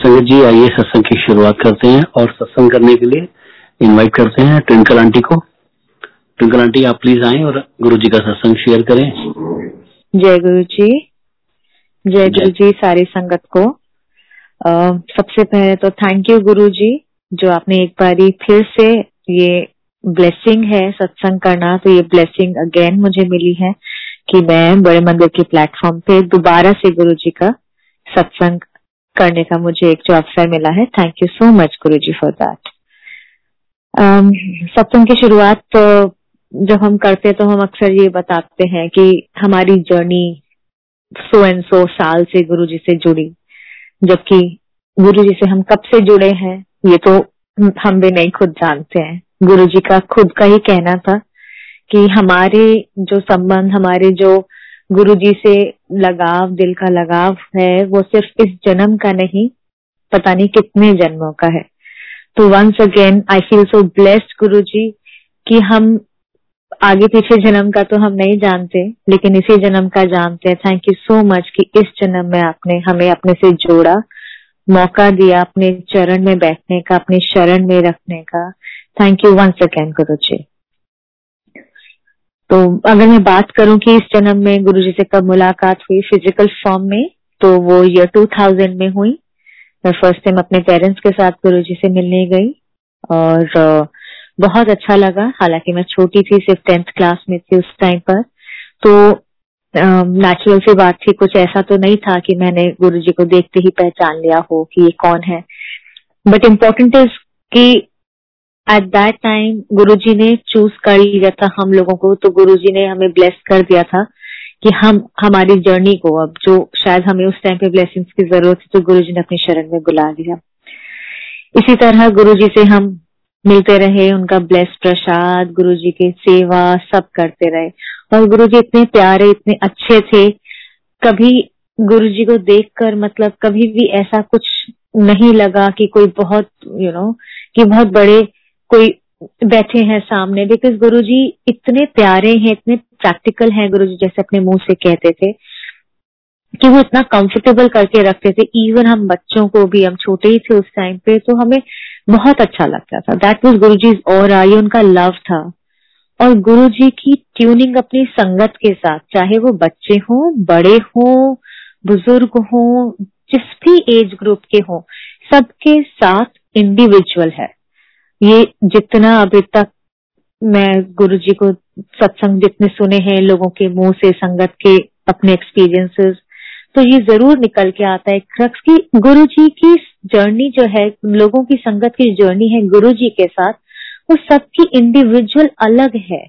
संगत जी आइए सत्संग की शुरुआत करते हैं और सत्संग करने के लिए इनवाइट करते हैं ट्विंकल आंटी को। ट्विंकल आंटी आप प्लीज़ आए और गुरु जी का सत्संग शेयर करें। जय गुरु जी। जय गुरु जी सारी संगत को। आ, सबसे पहले तो थैंक यू गुरु जी जो आपने एक बारी फिर से ये ब्लेसिंग है सत्संग करना तो ये ब्लेसिंग अगेन मुझे मिली है कि मैं बड़े मंदिर के प्लेटफॉर्म पे दोबारा से गुरु जी का सत्संग करने का मुझे एक जो अवसर मिला है। Thank you so much Guru ji for that सत्संग की शुरुआत तो जब हम करते तो हम अक्सर ये बताते हैं कि हमारी जर्नी सो एंड सो साल से गुरु जी से जुड़ी। जबकि गुरु जी से हम कब से जुड़े हैं, ये तो हम भी नहीं खुद जानते हैं। गुरु जी का खुद का ही कहना था कि हमारे जो संबंध, हमारे जो गुरु जी से लगाव, दिल का लगाव है, वो सिर्फ़ इस जन्म का नहीं, पता नहीं कितने जन्मों का है। तो once again I feel so blessed Guru ji, कि हम आगे पीछे जन्म का तो हम नहीं जानते, लेकिन इसी जन्म का जानते हैं। थैंक यू सो मच कि इस जन्म में आपने हमें अपने से जोड़ा, मौका दिया अपने चरण में बैठने का, अपने शरण में रखने का। थैंक यू वंस अगेन गुरु जी। तो अगर मैं बात करूँ कि इस जन्म में गुरु जी से कब मुलाकात हुई फ़िज़िकल फॉर्म में तो वो ईयर 2000 में हुई। मैं फ़र्स्ट टाइम अपने पेरेंट्स के साथ गुरु जी से मिलने गई और बहुत अच्छा लगा। हालाँकि मैं छोटी थी, सिर्फ़ टेंथ क्लास में थी उस टाइम पर। तो नेचुरल सी बात थी, कुछ ऐसा तो नहीं था कि मैंने गुरु जी को देखते ही पहचान लिया हो कि ये कौन है। बट इम्पोर्टेंट इज़ कि at that time Guru ji ने चूज़ कर लिया था हम लोगों को तो गुरु जी ने हमें ब्लेस कर दिया था कि हम हमारी जर्नी को अब जो शायद हमें उस टाइम पे ब्लेसिंग्स की ज़रूरत थी तो गुरु जी ने अपनी शरण में बुला लिया। इसी तरह गुरु जी से हम मिलते रहे उनका ब्लेस प्रसाद गुरु जी की सेवा सब करते रहे। और गुरु जी इतने प्यारे इतने अच्छे थे। कभी गुरु जी को देखकर मतलब कभी भी ऐसा कुछ नहीं लगा कि कोई बहुत यू you नो know, कि बहुत बड़े कोई बैठे हैं सामने बिकॉज़ गुरु जी इतने प्यारे हैं, इतने प्रैक्टिकल हैं गुरु जी जैसे अपने मुँह से कहते थे, कि वो इतना कंफर्टेबल करके रखते थे इवन हम बच्चों को भी, हम छोटे ही थे उस टाइम पे तो हमें बहुत अच्छा लगता था। दैट वॉज़ गुरु जी और आई उनका लव था। और गुरु जी की ट्यूनिंग अपनी संगत के साथ, चाहे वो बच्चे हों, बड़े हों, बुज़ुर्ग हों, जिस भी एज ग्रुप के हों, सबके साथ इंडिविजुअल है। ये जितना अभी तक मैं गुरु जी को सत्संग जितने सुने हैं, लोगों के मुँह से, संगत के अपने एक्सपीरियंसेस तो ये ज़रूर निकल के आता है। क्रक्स की गुरु जी की जर्नी जो है, लोगों की संगत की जर्नी है गुरु जी के साथ, वो सबकी इंडिविजुअल अलग है।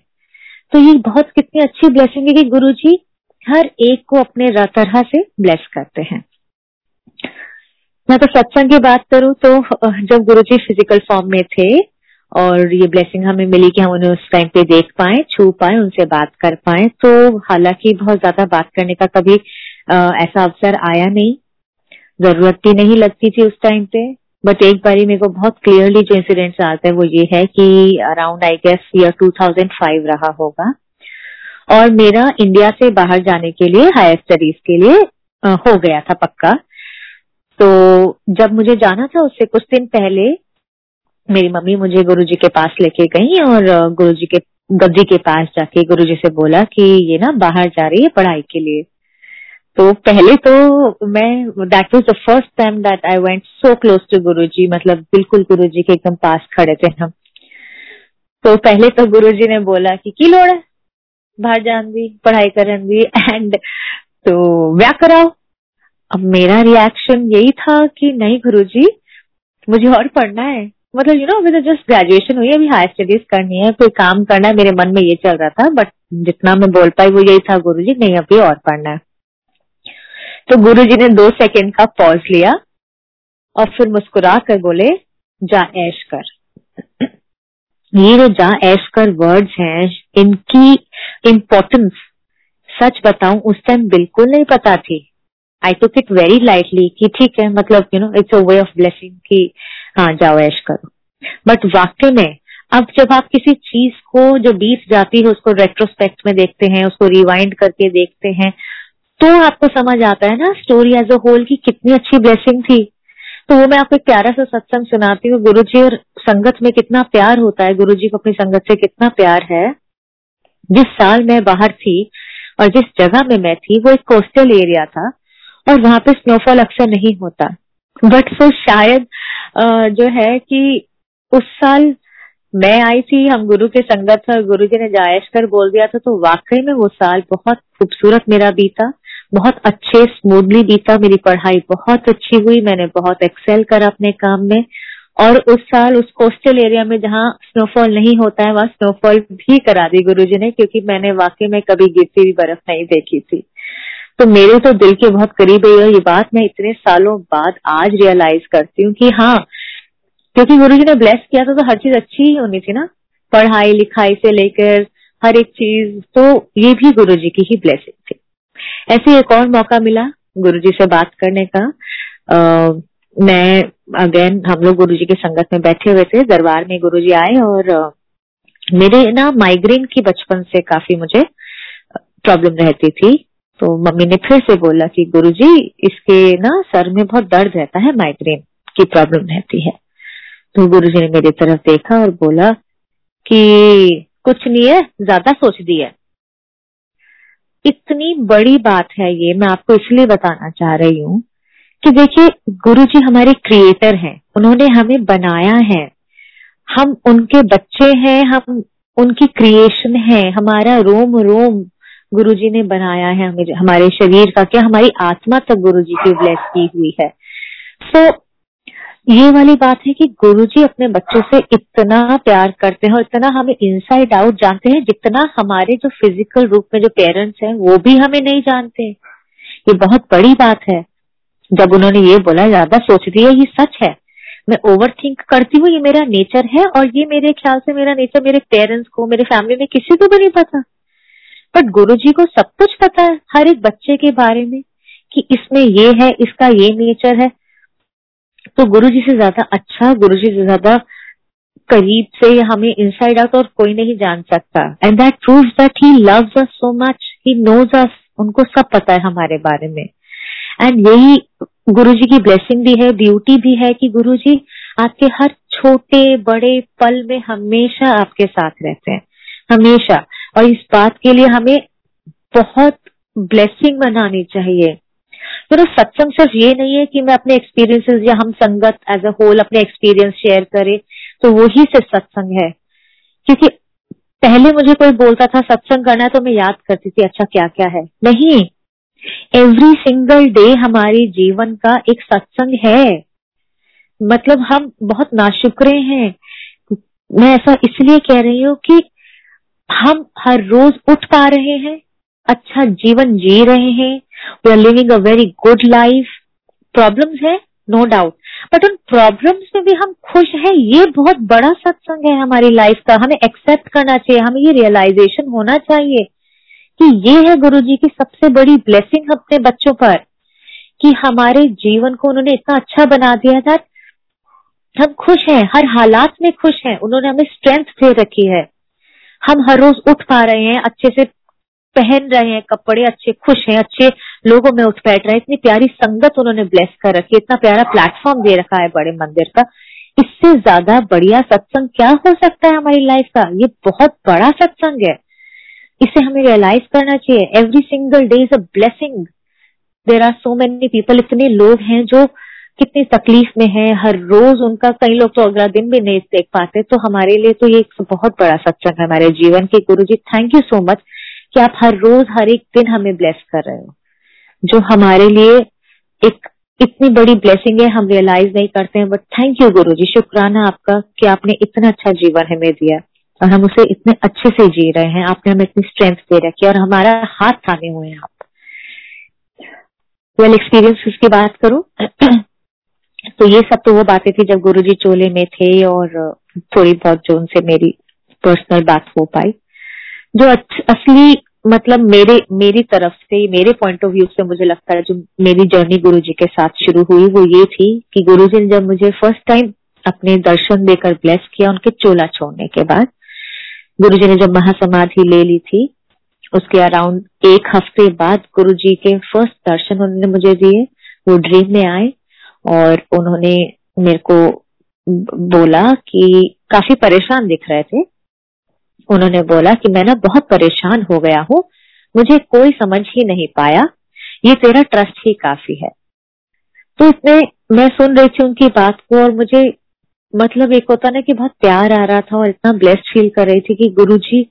तो ये बहुत कितनी अच्छी ब्लेसिंग है कि गुरु जी हर एक को अपने तरह से ब्लेस करते हैं। मैं तो सत्संग की बात करूँ तो जब गुरु जी फ़िज़िकल फॉर्म में थे और ये ब्लेसिंग हमें मिली कि हम उन्हें उस टाइम पे देख पाए, छू पाए, उनसे बात कर पाए तो हालाँकि बहुत ज़्यादा बात करने का कभी ऐसा अवसर आया नहीं। ज़रूरत भी नहीं लगती थी उस टाइम पे, बट एक बारी मेरे को बहुत क्लियरली जो इंसिडेंट आता है वो ये है कि अराउंड आई गेस ईयर 2005 रहा होगा। और मेरा इंडिया से बाहर जाने के लिए हायर स्टडीज़ के लिए हो गया था पक्का। तो जब मुझे जाना था उससे कुछ दिन पहले, मेरी मम्मी मुझे गुरु जी के पास लेके गई और गुरु जी के, गद्दी के पास जाके गुरु जी से बोला कि ये ना बाहर जा रही है पढ़ाई के लिए। तो पहले तो मैं that was the first time that I went so close to Guru ji मतलब बिल्कुल गुरु जी के एकदम पास खड़े थे हम। तो पहले तो गुरु जी ने बोला कि की लोड़ है? बाहर जान दी पढ़ाई करन दी एंड तो व्या कराओ। अब मेरा रिएक्शन यही था कि नहीं गुरुजी, मुझे और पढ़ना है। मतलब यू नो अभी तो जस्ट ग्रेजुएशन हुई है, अभी हायर स्टडीज़ करनी है, कोई काम करना है, मेरे मन में ये चल रहा था बट जितना मैं बोल पाई वो यही था गुरु जी नहीं, अभी और पढ़ना है। तो गुरु जी ने दो सेकेंड का पॉज लिया और फिर मुस्कुरा कर बोले, जा ऐश कर। ये जो जा ऐश कर वर्ड्स हैं, इनकी इम्पोर्टेंस सच बताऊँ, उस टाइम बिल्कुल नहीं पता थी। I took it very lightly कि ठीक है मतलब you know it's a way of blessing कि हाँ जाओ, ऐश करो। बट वाकई में, अब जब आप किसी चीज़ को, जो बीत जाती है, उसको रेट्रोस्पेक्ट में देखते हैं, उसको रिवाइंड करके देखते हैं तो आपको समझ आता है ना स्टोरी एज अ होल की कितनी अच्छी ब्लेसिंग थी। तो वो मैं आपको एक प्यारा सा सत्संग सुनाती हूँ। गुरु जी और संगत में कितना प्यार होता है। गुरु जी को अपनी संगत से कितना प्यार है। जिस साल मैं बाहर थी और जिस जगह में मैं थी, वो एक कोस्टल एरिया था। और वहाँ पे स्नोफॉल अक्सर नहीं होता। बट फिर शायद जो है कि उस साल मैं आई थी, हम गुरु के संगत था गुरु जी ने जायश कर बोल दिया था तो वाकई में वो साल बहुत खूबसूरत मेरा बीता, बहुत अच्छे स्मूथली बीता मेरी पढ़ाई, बहुत अच्छी हुई, मैंने बहुत एक्सेल करा अपने काम में, और उस साल उस कोस्टल एरिया में जहाँ स्नोफॉल नहीं होता है, वहाँ स्नोफॉल भी करा दी गुरु जी ने, क्योंकि मैंने वाकई में कभी गिरती हुई बर्फ़ नहीं देखी थी। तो मेरे तो दिल के बहुत करीब है ये बात। मैं इतने सालों बाद आज रियलाइज़ करती हूँ कि हाँ क्योंकि गुरु जी ने ब्लेस किया था तो हर चीज़ अच्छी ही होनी थी ना। पढ़ाई लिखाई से लेकर हर एक चीज़ तो ये भी गुरु जी की ही ब्लेसिंग थी। ऐसे एक और मौका मिला गुरु जी से बात करने का। आ, मैं अगेन हम लोग गुरु जी के संगत में बैठे हुए थे दरबार में गुरु जी आए और मेरे ना माइग्रेन की बचपन से काफ़ी मुझे प्रॉब्लम रहती थी। तो मम्मी ने फिर से बोला कि गुरुजी, इसके ना सर में बहुत दर्द रहता है माइग्रेन की प्रॉब्लम रहती है। तो गुरुजी ने मेरी तरफ़ देखा और बोला कि कुछ नहीं है, ज़्यादा सोच दी है। इतनी बड़ी बात है ये, मैं आपको इसलिए बताना चाह रही हूँ कि देखिए गुरु जी हमारे क्रिएटर हैं, उन्होंने हमें बनाया है। हम उनके बच्चे हैं, हम उनकी क्रिएशन है, हमारा रोम रोम गुरु जी ने बनाया है हमें हमारे शरीर का, क्या हमारी आत्मा तक गुरु जी की ब्लेस की हुई है। तो ये वाली बात है कि गुरु जी अपने बच्चों से इतना प्यार करते हैं और इतना हमें इनसाइड आउट जानते हैं, जितना हमारे जो फ़िज़िकल रूप में जो पेरेंट्स हैं, वो भी हमें नहीं जानते। ये बहुत बड़ी बात है। जब उन्होंने ये बोला ज़्यादा सोच दिया ये सच है। मैं ओवर थिंक करती हूँ, ये मेरा नेचर है और ये मेरे ख्याल से मेरा नेचर मेरे पेरेंट्स को, मेरे फैमिली में किसी को भी नहीं पता। बट गुरु जी को सब कुछ पता है, हर एक बच्चे के बारे में, कि इसमें ये है, इसका ये नेचर है। तो गुरु जी से ज़्यादा अच्छा गुरु जी से ज़्यादा करीब से हमें इनसाइड आउट और कोई नहीं जान सकता। And that prove that he us so much he knows us उनको सब पता है हमारे बारे में। एंड यही गुरु जी की ब्लेसिंग भी है ब्यूटी भी है कि गुरु जी आपके हर छोटे, बड़े पल में हमेशा आपके साथ रहते हैं। हमेशा। और इस बात के लिए हमें बहुत ब्लेसिंग मनानी चाहिए। तो ना सत्संग सिर्फ़ ये नहीं है कि मैं अपने एक्सपीरियंसेस या हम संगत एज अ होल अपने एक्सपीरियंस शेयर करें तो वो ही सिर्फ़ सत्संग है। क्योंकि पहले मुझे कोई बोलता था सत्संग करना है तो मैं याद करती थी अच्छा क्या क्या है। नहीं। एवरी सिंगल डे हमारे जीवन का एक सत्संग है। मतलब हम बहुत नाशुक्रे हैं। मैं ऐसा इसलिए कह रही हूँ कि हम हर रोज उठ पा रहे हैं अच्छा जीवन जी रहे हैं we are living a very good life problems है नो डाउट बट उन प्रॉब्लम्स में भी हम खुश हैं, ये बहुत बड़ा सत्संग है हमारी लाइफ का, हमें एक्सेप्ट करना चाहिए, हमें ये रियलाइजेशन होना चाहिए कि ये है गुरु जी की सबसे बड़ी ब्लेसिंग अपने बच्चों पर, कि हमारे जीवन को उन्होंने इतना अच्छा बना दिया था हम खुश हैं, हर हालात में खुश हैं, उन्होंने हमें स्ट्रेंथ दे रखी है। हम हर रोज उठ पा रहे हैं, अच्छे से पहन रहे हैं कपड़े, अच्छे खुश हैं, अच्छे लोगों में उठ बैठ रहे हैं। इतनी प्यारी संगत उन्होंने ब्लेस कर रखी इतना प्यारा प्लेटफॉर्म दे रखा है बड़े मंदिर का। इससे ज़्यादा बढ़िया सत्संग क्या हो सकता है हमारी लाइफ का? ये बहुत बड़ा सत्संग है। इसे हमें रियलाइज़ करना चाहिए। Every single day is a blessing there are so many people इतने लोग हैं जो कितनी तकलीफ़ में है, हर रोज उनका, कई लोग तो अगला दिन भी नहीं देख पाते तो हमारे लिए तो ये एक बहुत बड़ा सत्संग है हमारे जीवन के Guru ji thank you so much कि आप हर रोज, हर एक दिन हमें ब्लेस कर रहे हो, जो हमारे लिए एक इतनी बड़ी ब्लेसिंग है, हम रियलाइज़ नहीं करते हैं बट थैंक यू गुरु जी शुक्राना आपका कि आपने इतना अच्छा जीवन हमें दिया और हम उसे इतने अच्छे से जी रहे हैं, आपने हमें इतनी स्ट्रेंथ दे रखी और हमारा हाथ थामे हुए हैं आप। वेल एक्सपीरियंस की बात करूँ तो ये सब तो वो बातें थी जब गुरुजी चोले में थे और थोड़ी बहुत जो उनसे मेरी पर्सनल बात हो पाई। जो असली मतलब मेरे, मेरी तरफ़ से, मेरे पॉइंट ऑफ़ व्यू से मुझे लगता है जो मेरी जर्नी गुरु जी के साथ शुरू हुई वो ये थी कि गुरु जी ने जब मुझे फ़र्स्ट टाइम अपने दर्शन देकर ब्लेस किया उनके चोला छोड़ने के बाद गुरु ने जब महासमाधि ले ली थी, उसके अराउंड एक हफ़्ते बाद गुरु के फ़र्स्ट दर्शन उन्होंने मुझे दिए, वो ड्रीम में आए। और उन्होंने मेरे को बोला कि काफ़ी परेशान दिख रहे थे। उन्होंने बोला कि मैं ना बहुत परेशान हो गया हूँ, मुझे कोई समझ ही नहीं पाया, ये तेरा ट्रस्ट ही काफ़ी है। तो इसमें मैं सुन रही थी उनकी बात को और मुझे मतलब एक होता ना कि बहुत प्यार आ रहा था और इतना ब्लेस्ड फील कर रही थी कि गुरु जी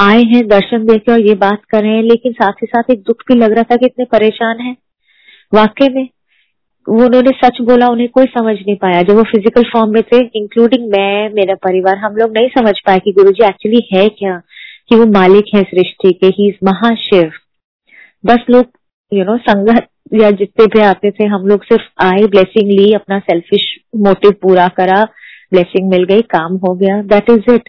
आए हैं दर्शन देके और ये बात कर रहे हैं, लेकिन साथ ही साथ एक दुख भी लग रहा था कि इतने परेशान हैं। वाकई में वो उन्होंने सच बोला, उन्हें कोई समझ नहीं पाया। जब वो फ़िज़िकल फॉर्म में थे इंक्लूडिंग मैं, मेरा परिवार, हम लोग नहीं समझ पाए कि गुरु जी एक्चुअली है क्या, कि वो मालिक है सृष्टि के ही इज़ महाशिव बस लोग यू नो संगत या जितने भी आते थे, हम लोग सिर्फ़ आए ब्लेसिंग ली, अपना सेल्फिश मोटिव पूरा करा ब्लेसिंग मिल गई, काम हो गया दैट इज़ इट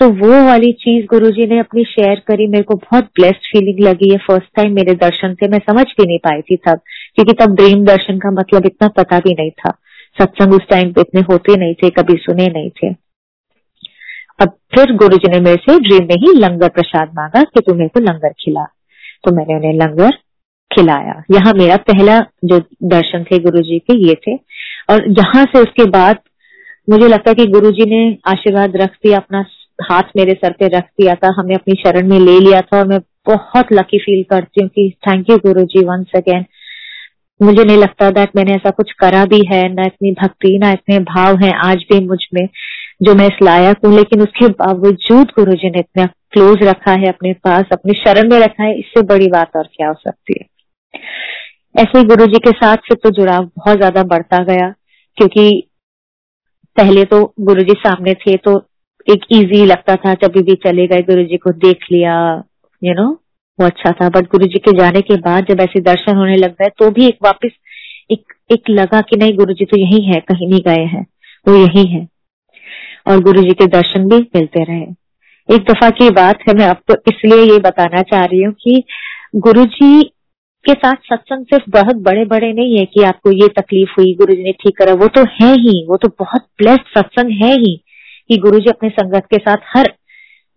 तो वो वाली चीज़ गुरुजी ने अपनी शेयर करी, मेरे को बहुत ब्लेस्ड फीलिंग लगी है फ़र्स्ट टाइम मेरे दर्शन थे मैं समझ भी नहीं पाई थी तब, क्योंकि तब ड्रीम दर्शन का मतलब इतना पता भी नहीं था। सत्संग उस टाइम पे इतने होते नहीं थे, कभी सुने नहीं थे। अब फिर गुरु जी ने मेरे से ड्रीम में ही लंगर प्रसाद मांगा कि तू मेरे को लंगर खिला। तो मैंने उन्हें लंगर खिलाया। यहाँ मेरा पहला जो दर्शन थे गुरु जी के, ये थे। और यहाँ से उसके बाद मुझे लगता है कि गुरु जी ने आशीर्वाद रख दिया अपना हाथ मेरे सर पे रख दिया था हमें अपनी शरण में ले लिया था और मैं बहुत लकी फील करती हूँ कि thank you Guru ji once again मुझे नहीं लगता दैट मैंने ऐसा कुछ करा भी है, ना इतनी भक्ति, ना इतने भाव हैं आज भी मुझमें जो मैं इस लायक हूँ, लेकिन उसके बावजूद गुरु जी ने इतना क्लोज रखा है, अपने पास, अपने शरण में रखा है, इससे बड़ी बात और क्या हो सकती है। ऐसे ही गुरु जी के साथ फिर तो जुड़ाव बहुत ज़्यादा बढ़ता गया, क्योंकि पहले तो गुरु जी सामने थे तो एक इजी लगता था जब भी चले गए गुरु जी को देख लिया यू नो वो अच्छा था। बट गुरु जी के जाने के बाद जब ऐसे दर्शन होने लग गए तो भी एक वापस एक एक लगा कि नहीं गुरु जी तो यही है, कहीं नहीं गए हैं। वो यही है। और गुरु जी के दर्शन भी मिलते रहे। एक दफ़ा की बात है, मैं आपको इसलिए ये बताना चाह रही हूँ कि गुरु जी के साथ सत्संग सिर्फ़ बहुत बड़े बड़े नहीं है कि आपको ये तकलीफ़ हुई गुरु जी ने ठीक करा। वो तो है ही, वो तो बहुत ब्लेस्ड सत्संग है ही। कि गुरु जी अपने संगत के साथ हर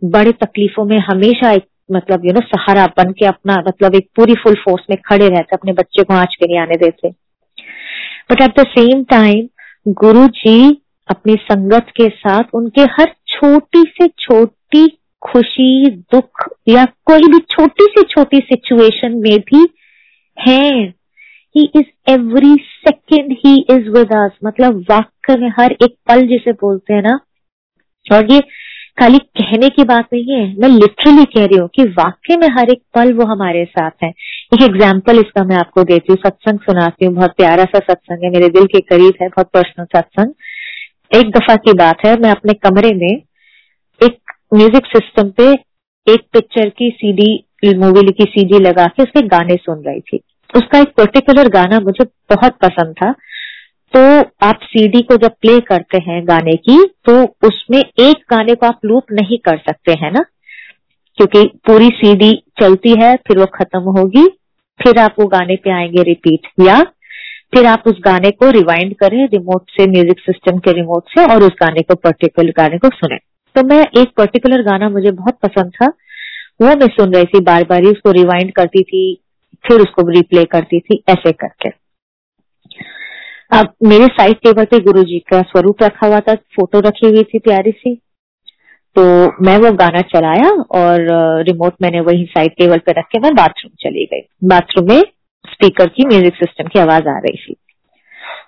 बड़े तकलीफों में हमेशा एक मतलब यू नो सहारा बन के अपना मतलब एक पूरी फुल फोर्स में खड़े रहते, अपने बच्चे को आँच के नहीं आने देते। But at the same time Guru ji अपनी संगत के साथ उनके हर छोटी से छोटी खुशी, दुख, या कोई भी छोटी से छोटी सिचुएशन में भी है। He is every second he is with us मतलब वाक्य में हर एक पल जिसे बोलते हैं ना और ये खाली कहने की बात नहीं है, मैं लिटरली कह रही हूँ कि वाक्य में हर एक पल वो हमारे साथ है। एक एग्ज़ाम्पल इसका मैं आपको देती हूँ, सत्संग सुनाती हूँ, बहुत प्यारा सा सत्संग है, मेरे दिल के करीब है, बहुत पर्सनल सत्संग। एक दफ़ा की बात है, मैं अपने कमरे में एक म्यूज़िक सिस्टम पे एक पिक्चर की सीडी मूवी की सीडी लगा के उसके गाने सुन रही थी। उसका एक पर्टिकुलर गाना मुझे बहुत पसंद था। तो आप सीडी को जब प्ले करते हैं गाने की तो उसमें एक गाने को आप लूप नहीं कर सकते, हैं ना? क्योंकि पूरी सीडी चलती है, फिर वो खत्म होगी, फिर आप वो गाने पे आएँगे रिपीट या फिर आप उस गाने को रिवाइंड करें रिमोट से म्यूज़िक सिस्टम के रिमोट से, और उस गाने को पर्टिकुलर गाने को सुने। तो मैं एक पर्टिकुलर गाना मुझे बहुत पसंद था, वो मैं सुन रही थी, बार बार ही उसको रिवाइंड करती थी, फिर उसको रिप्ले करती थी, ऐसे करके। अब मेरे साइड टेबल पे गुरु जी का स्वरूप रखा हुआ था फ़ोटो रखी हुई थी प्यारी सी। तो मैं वो गाना चलाया और रिमोट मैंने वही साइड टेबल पे रख के मैं बाथरूम चली गई। बाथरूम में स्पीकर की म्यूज़िक सिस्टम की आवाज़ आ रही थी।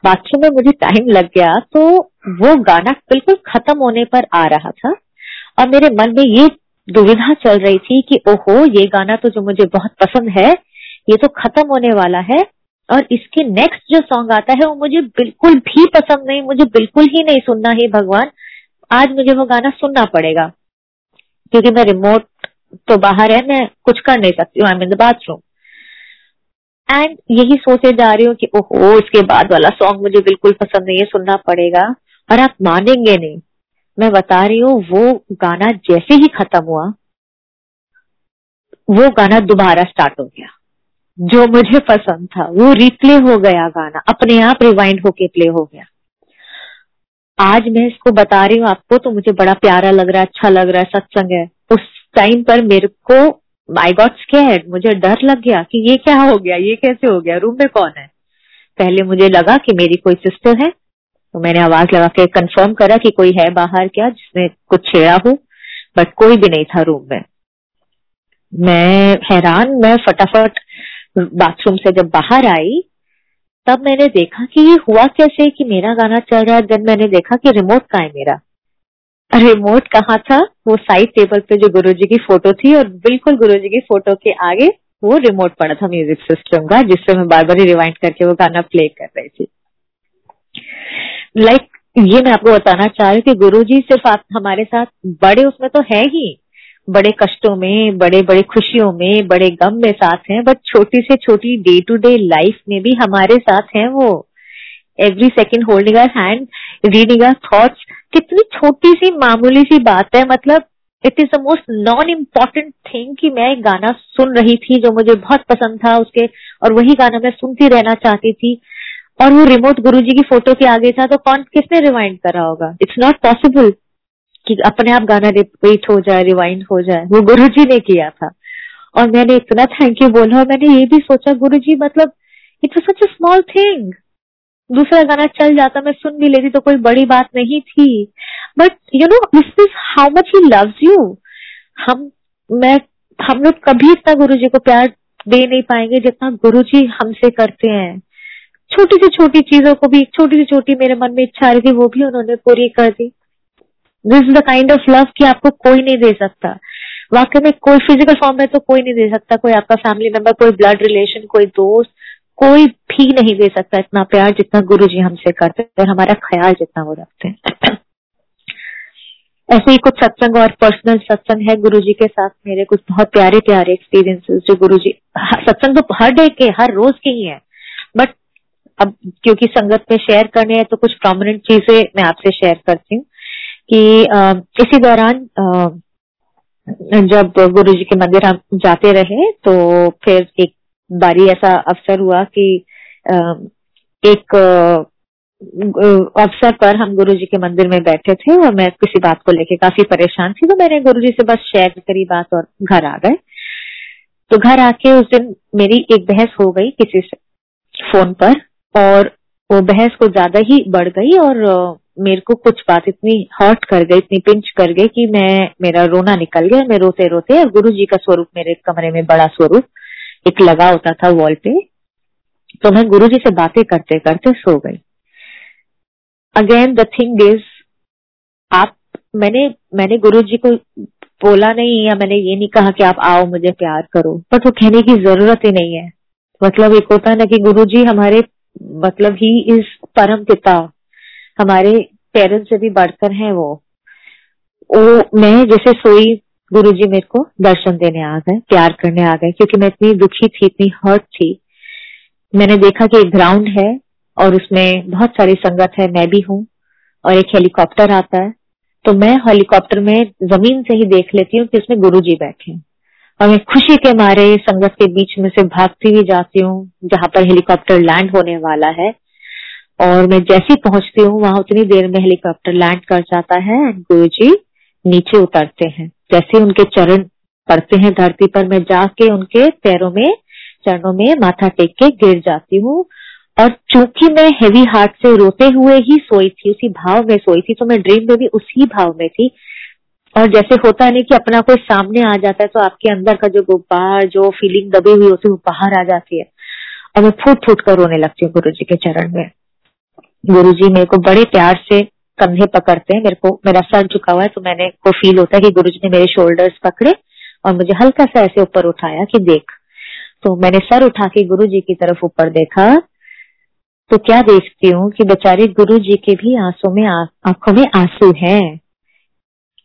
बाथरूम में मुझे टाइम लग गया तो वो गाना बिल्कुल खत्म होने पर आ रहा था और मेरे मन में ये दुविधा चल रही थी कि, ओहो, ये गाना तो जो मुझे बहुत पसंद है, ये तो खत्म होने वाला है और इसके नेक्स्ट जो सॉन्ग आता है, वो मुझे बिल्कुल भी पसंद नहीं, मुझे बिल्कुल ही नहीं सुनना है भगवान। आज मुझे वो गाना सुनना पड़ेगा, क्योंकि मैं रिमोट तो बाहर है, मैं कुछ कर नहीं सकती हूँ I mean the bathroom and यही सोचे जा रही हूँ कि, ओहो, इसके बाद वाला सॉन्ग मुझे बिल्कुल पसंद नहीं है, सुनना पड़ेगा। और आप मानेंगे नहीं। मैं बता रही हूँ, वो गाना जैसे ही खत्म हुआ, वो गाना दोबारा स्टार्ट हो गया। जो मुझे पसंद था, वो रिप्ले हो गया गाना, अपने आप रिवाइंड होके प्ले हो गया। आज मैं इसको बता रही हूँ, आपको तो मुझे बड़ा प्यारा लग रहा है अच्छा लग रहा है, सत्संग है। उस टाइम पर मेरे को माई गॉड स्केर्ड मुझे डर लग गया कि ये क्या हो गया, ये कैसे हो गया रूम में कौन है? पहले मुझे लगा कि मेरी कोई सिस्टर है तो मैंने आवाज़ लगा के कंफर्म करा कि कोई है बाहर क्या जिसने कुछ छेड़ा हो बट कोई भी नहीं था रूम में। मैं हैरान, मैं फटाफट बाथरूम से जब बाहर आई तब मैंने देखा कि ये हुआ कैसे कि मेरा गाना चल रहा है देन मैंने देखा कि रिमोट कहा है मेरा। रिमोट कहाँ था? वो साइड टेबल पे जो गुरुजी की फ़ोटो थी और बिल्कुल गुरुजी की फ़ोटो के आगे वो रिमोट पड़ा था म्यूज़िक सिस्टम का जिससे मैं बार बार ही रिवाइंड करके वो गाना प्ले कर रही थी। लाइक like, ये मैं आपको बताना चाह रही हूँ कि गुरुजी सिर्फ़ आप हमारे साथ बड़े उसमें तो है ही। बड़े कष्टों में, बड़े बड़े खुशियों में, बड़े गम में साथ हैं बट छोटी से छोटी डे टू डे लाइफ में भी हमारे साथ हैं वो। Every second holding our hand reading our thoughts कितनी छोटी सी मामूली सी बात है मतलब it is the most non important thing कि मैं एक गाना सुन रही थी जो मुझे बहुत पसंद था उसके, और वही गाना मैं सुनती रहना चाहती थी। और वो रिमोट गुरुजी की फ़ोटो के आगे था तो कौन, किसने रिवाइंड करा होगा? इट्स नॉट पॉसिबल कि अपने आप गाना रिपीट हो जाए रिवाइंड हो जाए। वो गुरु जी ने किया था। और मैंने इतना थैंक यू बोला और मैंने ये भी सोचा गुरु जी मतलब it was such a small thing दूसरा गाना चल जाता, मैं सुन भी लेती तो कोई बड़ी बात नहीं थी। But you know this is how much he loves you हम, मैं, हम लोग कभी इतना गुरु जी को प्यार दे नहीं पाएँगे जितना गुरु जी हमसे करते हैं। छोटी से छोटी चीज़ों को भी, छोटी से छोटी मेरे मन में इच्छा आ रही थी, वो भी उन्होंने पूरी कर दी। This is the kind of love कि आपको कोई नहीं दे सकता। वाकई में कोई फ़िज़िकल फॉर्म में तो कोई नहीं दे सकता। कोई आपका फैमिली मेंबर कोई ब्लड रिलेशन कोई दोस्त, कोई भी नहीं दे सकता इतना प्यार जितना गुरु जी हमसे करते हैं और हमारा ख्याल जितना वो रखते हैं। ऐसे ही कुछ सत्संग और पर्सनल सत्संग है गुरु जी के साथ मेरे कुछ बहुत प्यारे प्यारे एक्सपीरियंसेस जो गुरु जी सत्संग तो हर डे के, हर रोज के ही है। बट अब क्योंकि संगत में शेयर करने हैं तो कुछ प्रोमिनेंट चीज़ें मैं आपसे शेयर करती हूँ। कि इसी दौरान जब गुरु जी के मंदिर हम जाते रहे तो फिर एक बारी ऐसा अवसर हुआ कि एक अवसर पर हम गुरु जी के मंदिर में बैठे थे और मैं किसी बात को लेके काफ़ी परेशान थी तो मैंने गुरु जी से बस शेयर करी बात और घर आ गए। तो घर आके उस दिन मेरी एक बहस हो गई किसी से फ़ोन पर और वो बहस को ज़्यादा ही बढ़ गई और मेरे को कुछ बात इतनी हर्ट कर गई, इतनी पिंच कर गई कि मैं, मेरा रोना निकल गया, मैं रोते रोते, और गुरु जी का स्वरूप मेरे कमरे में बड़ा स्वरूप, एक लगा होता था वॉल पे। तो मैं गुरु जी से बातें करते करते सो गई। अगेन द थिंग इज़ आप, मैंने मैंने गुरु जी को बोला नहीं या मैंने ये नहीं कहा कि आप आओ, मुझे प्यार करो। बट वो कहने की ज़रूरत ही नहीं है। मतलब एक होता है ना कि गुरु जी हमारे मतलब ही इस परम पिता हमारे पेरेंट्स से भी बढ़कर हैं वो। वो, मैं जैसे सोई गुरु जी मेरे को दर्शन देने आ गए, प्यार करने आ गए, क्योंकि मैं इतनी दुखी थी, इतनी हर्ट थी। मैंने देखा कि एक ग्राउंड है और उसमें बहुत सारी संगत है, मैं भी हूँ और एक हेलीकॉप्टर आता है। तो मैं हेलीकॉप्टर में ज़मीन से ही देख लेती हूँ कि उसमें गुरु जी बैठे और मैं खुशी के मारे संगत के बीच में से भागती हुई जाती हूँ, जहाँ पर हेलीकॉप्टर लैंड होने वाला है। और मैं जैसी पहुँचती हूँ, वहाँ उतनी देर में हेलीकॉप्टर लैंड कर जाता है एंड गुरु जी नीचे उतरते हैं। जैसे उनके चरण पड़ते हैं धरती पर, मैं जाके उनके पैरों में, चरणों में माथा टेक के गिर जाती हूँ। और चूँकि मैं हेवी हार्ट से रोते हुए ही सोई थी, उसी भाव में सोई थी तो मैं ड्रीम में भी उसी भाव में थी। और जैसे होता नहीं कि अपना कोई सामने आ जाता है तो आपके अंदर का जो गुब्बार, जो फीलिंग दबी हुई होती है, वो बाहर आ जाती है। और मैं फूट फूट कर रोने लगती हूँ गुरु जी के चरण में। गुरु जी मेरे को बड़े प्यार से कंधे पकड़ते हैं, मेरे को, मेरा सर झुका हुआ है तो मैंने को फील होता है कि गुरु जी ने मेरे शोल्डर्स पकड़े और मुझे हल्का सा ऐसे ऊपर उठाया कि देख। तो मैंने सर उठा के गुरु जी की तरफ़ ऊपर देखा। तो क्या देखती हूँ कि बेचारे गुरु जी के भी आँसू में आँखों में आँसू हैं।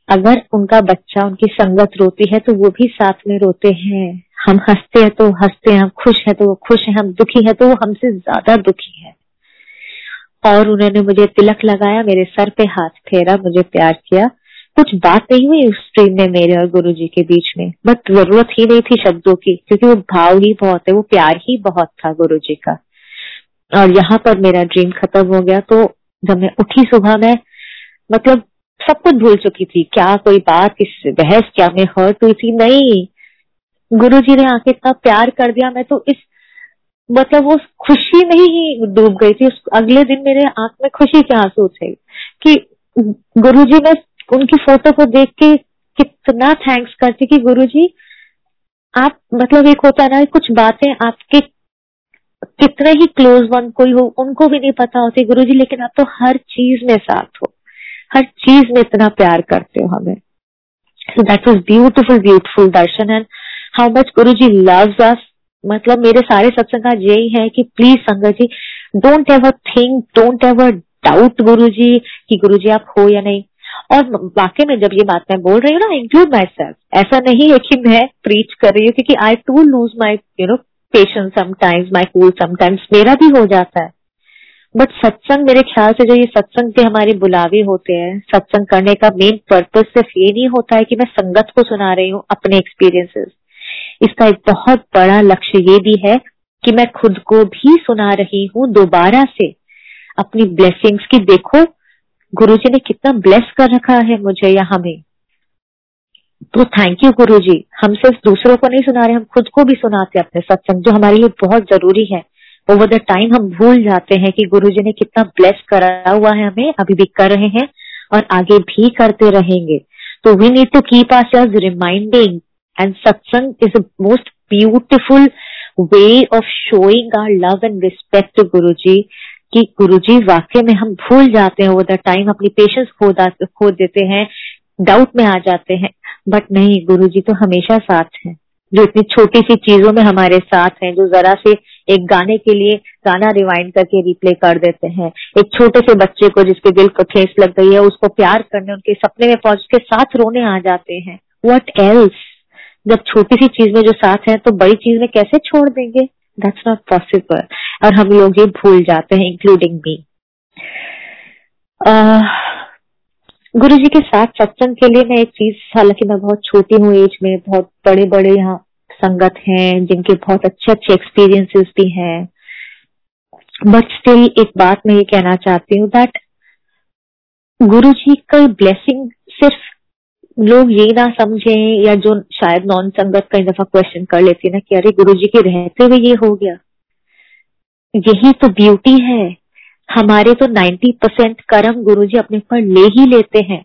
अगर उनका बच्चा, उनकी संगत रोती है तो वो भी साथ में रोते हैं। हम हँसते हैं तो हँसते हैं, हम खुश हैं तो वो खुश हैं, हम दुखी हैं तो वो हमसे ज़्यादा दुखी है। और उन्होंने मुझे तिलक लगाया, मेरे सर पे हाथ फेरा, मुझे प्यार किया। कुछ बात नहीं हुई उस ट्रेन में मेरे और गुरु जी के बीच में। बट ज़रूरत ही नहीं थी शब्दों की, क्योंकि वो भाव ही बहुत है, वो प्यार ही बहुत था गुरु जी का। और यहाँ पर मेरा ड्रीम खत्म हो गया तो जब मैं उठी सुबह में मतलब सब कुछ भूल चुकी थी। क्या कोई बात, किस बहस, क्या मैं हर्ट हुई थी? नहीं। गुरु जी ने आके इतना प्यार कर दिया, मैं तो इस मतलब वो खुशी में ही डूब गई थी। अगले दिन मेरे आँख में खुशी के आँसू थे कि गुरुजी मैं उनकी फ़ोटो को देख के कितना थैंक्स करती कि गुरुजी, आप मतलब एक होता ना, कुछ बातें आपके कितने ही क्लोज वन कोई हो, उनको भी नहीं पता होती गुरुजी, लेकिन आप तो हर चीज़ में साथ हो। हर चीज़ में इतना प्यार करते हो हमें। That was beautiful beautiful darshan and how much Guru ji love अस मतलब मेरे सारे सत्संग यही है कि please sangat ji don't ever think don't ever doubt Guru ji कि गुरु जी आप हो या नहीं। और वाकई में जब ये बात मैं बोल रही हूँ ना इंक्लूड माई सेल्फ ऐसा नहीं है कि मैं प्रीच कर रही हूँ क्योंकि I to lose my you know patience sometimes my cool sometimes मेरा भी हो जाता है। बट सत्संग मेरे ख्याल से जो ये सत्संग के हमारे बुलावे होते हैं, सत्संग करने का मेन पर्पज सिर्फ़ ये नहीं होता है कि मैं संगत को सुना रही हूँ अपने एक्सपीरियंसेस इसका एक बहुत बड़ा लक्ष्य ये भी है कि मैं खुद को भी सुना रही हूँ दोबारा से। अपनी ब्लेसिंग्स की देखो, गुरु जी ने कितना ब्लेस कर रखा है मुझे या हमें तो थैंक यू गुरु जी। हम सिर्फ़ दूसरों को नहीं सुना रहे, हम खुद को भी सुनाते अपने सत्संग, जो हमारे लिए बहुत ज़रूरी है। ओवर द टाइम हम भूल जाते हैं कि गुरु जी ने कितना ब्लेस करा हुआ है हमें, अभी भी कर रहे हैं और आगे भी करते रहेंगे। तो we need to keep our selves reminding satsang is the most beautiful way of showing our love and respect Guru ji कि गुरु जी वाक्य में हम भूल जाते हैं ओवर द टाइम अपनी पेशेंस खो खो देते हैं डाउट में आ जाते हैं। बट नहीं गुरु जी तो हमेशा साथ हैं। जो इतनी छोटी सी चीज़ों में हमारे साथ हैं, जो जरा से एक गाने के लिए गाना रिवाइंड करके रिप्ले कर देते हैं। एक छोटे से बच्चे को जिसके दिल को ठेस लग गई है, उसको प्यार करने, उनके सपने में पहुँच के साथ रोने आ जाते हैं। वट एल्स जब छोटी सी चीज़ में जो साथ है तो बड़ी चीज़ में कैसे छोड़ देंगे? दैट्स नॉट पॉसिबल और हम लोग ये भूल जाते हैं इंक्लूडिंग मी गुरु जी के साथ सत्संग के लिए मैं एक चीज़, हालाँकि मैं बहुत छोटी हूँ एज में, बहुत बड़े बड़े यहाँ संगत हैं, जिनके बहुत अच्छे अच्छे एक्सपीरियंसेस भी हैं. बट स्टिल एक बात मैं ये कहना चाहती हूँ दैट गुरु जी का ब्लेसिंग सिर्फ़ लोग ये ना समझे या जो शायद नॉन संगत कई दफ़ा क्वेश्चन कर लेती ना कि अरे गुरु जी के रहते हुए ये हो गया। यही तो ब्यूटी है। हमारे तो 90 परसेंट कर्म गुरु जी अपने ऊपर ले ही लेते हैं।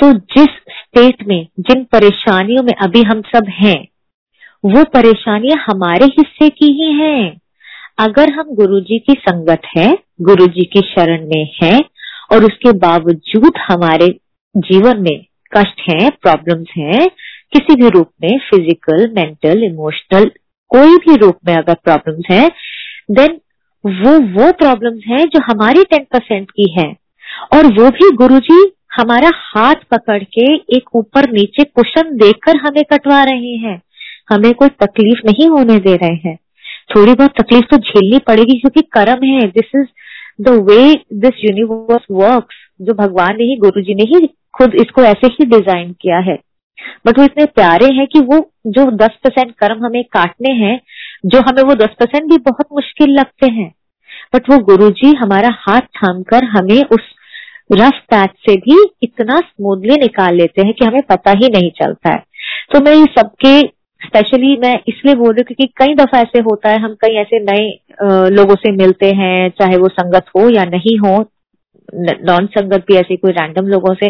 तो जिस स्टेट में, जिन परेशानियों में अभी हम सब हैं, वो परेशानियाँ हमारे हिस्से की ही हैं। अगर हम गुरु जी की संगत है गुरु जी की शरण में है, और उसके बावजूद हमारे जीवन में कष्ट है प्रॉब्लम्स हैं, किसी भी रूप में फ़िज़िकल मेंटल इमोशनल कोई भी रूप में अगर प्रॉब्लम्स हैं देन वो वो प्रॉब्लम्स हैं जो हमारी टेन परसेंट की है। और वो भी गुरु जी हमारा हाथ पकड़ के एक ऊपर नीचे कुशन देकर हमें कटवा रहे हैं। हमें कोई तकलीफ़ नहीं होने दे रहे हैं। थोड़ी बहुत तकलीफ़ तो झेलनी पड़ेगी क्योंकि कर्म है। This is the way this universe work जो भगवान ने ही गुरु जी ने ही खुद इसको ऐसे ही डिज़ाइन किया है। बट वो इतने प्यारे हैं कि वो जो दस परसेंट कर्म हमें काटने हैं, जो हमें वो दस परसेंट भी बहुत मुश्किल लगते हैं। बट वो गुरु जी हमारा हाथ थाम कर हमें उस रफ पैच से भी इतना स्मूथली निकाल लेते हैं कि हमें पता ही नहीं चलता है। तो मैं सबके स्पेशली मैं इसलिए बोल रही हूँ क्योंकि कई दफ़ा ऐसे होता है, हम कई ऐसे नए लोगों से मिलते हैं, चाहे वो संगत हो या नहीं हो नॉन संगत भी ऐसे कोई रैंडम लोगों से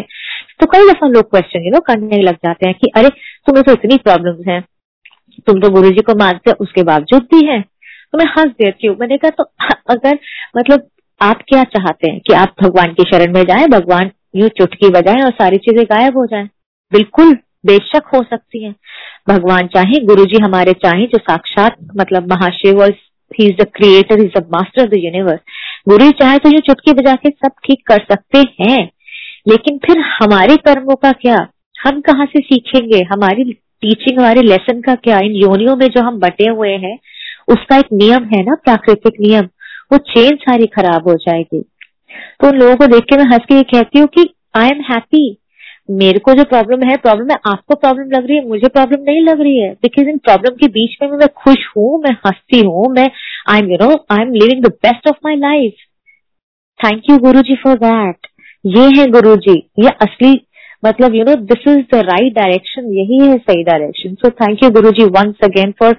तो कई दफ़ा लोग क्वेश्चन यू नो करने लग जाते हैं कि, अरे, तुम्हें तो इतनी प्रॉब्लम है। तुम तो गुरु जी को मानते उसके बावजूद भी है। तो मैं हंस देती हूँ मैंने कहा तो अगर मतलब आप क्या चाहते हैं कि आप भगवान की शरण में जाए, भगवान यूँ चुटकी बजाएँ और सारी चीज़ें गायब हो जाए? बिल्कुल, बेशक हो सकती है। भगवान चाहे गुरु जी हमारे चाहे, जो साक्षात मतलब Mahashiv he is the creator is the master of the universe गुरु चाहे तो ये चुटकी बजा के सब ठीक कर सकते हैं। लेकिन फिर हमारे कर्मों का क्या? हम कहाँ से सीखेंगे? हमारी टीचिंग हमारे लेसन का क्या? इन योनियों में जो हम बटे हुए हैं, उसका एक नियम है ना, प्राकृतिक नियम। वो चेन सारी खराब हो जाएगी। तो उन लोगों को देख के मैं हंस के ये कहती हूँ कि आई एम हैप्पी मेरे को जो प्रॉब्लम है प्रॉब्लम है आपको प्रॉब्लम लग रही है, मुझे प्रॉब्लम नहीं लग रही है। बिकॉज़ इन प्रॉब्लम के बीच में मैं खुश हूँ, मैं हंसती हूँ, मैं I am you know I am living the best of my life thank you Guru ji for that ये है गुरु जी ये असली मतलब you know this is the right direction यही है सही direction so thank you Guru ji once again for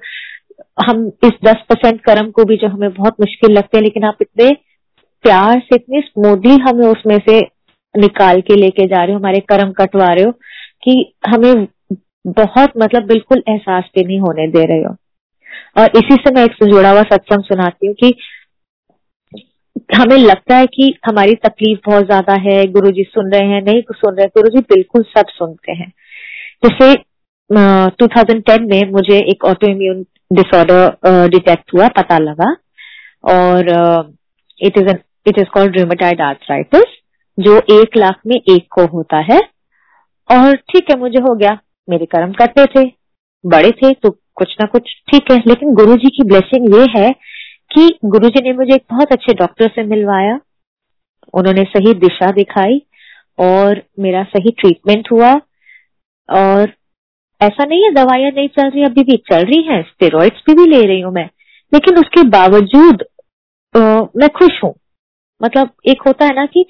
हम इस दस परसेंट कर्म को भी जो हमें बहुत मुश्किल लगते हैं, लेकिन आप इतने प्यार से, इतनी स्मूथली हमें उसमें से निकाल के लेके जा रहे हो, हमारे कर्म कटवा रहे हो, कि हमें बहुत मतलब बिल्कुल एहसास भी नहीं होने दे रहे हो. और इसी से मैं एक जुड़ा हुआ सत्संग सुनाती हूँ कि हमें लगता है कि हमारी तकलीफ़ बहुत ज़्यादा है गुरु जी सुन रहे हैं नहीं सुन रहे गुरु जी बिल्कुल सब सुनते हैं। जैसे uh, 2010 में मुझे एक ऑटो इम्यून डिसऑर्डर डिटेक्ट हुआ पता लगा। और it is it is called rheumatoid arthritis जो एक लाख में एक को होता है। और ठीक है मुझे हो गया। मेरे कर्म करते थे बड़े थे तो कुछ ना कुछ ठीक है। लेकिन गुरु जी की ब्लेसिंग ये है कि गुरु जी ने मुझे एक बहुत अच्छे डॉक्टर से मिलवाया। उन्होंने सही दिशा दिखाई और मेरा सही ट्रीटमेंट हुआ और ऐसा नहीं है दवाइयाँ नहीं चल रही अभी भी चल रही हैं स्टेरॉइड्स भी, भी ले रही हूँ मैं। लेकिन उसके बावजूद आ, मैं खुश हूँ। मतलब एक होता है ना कि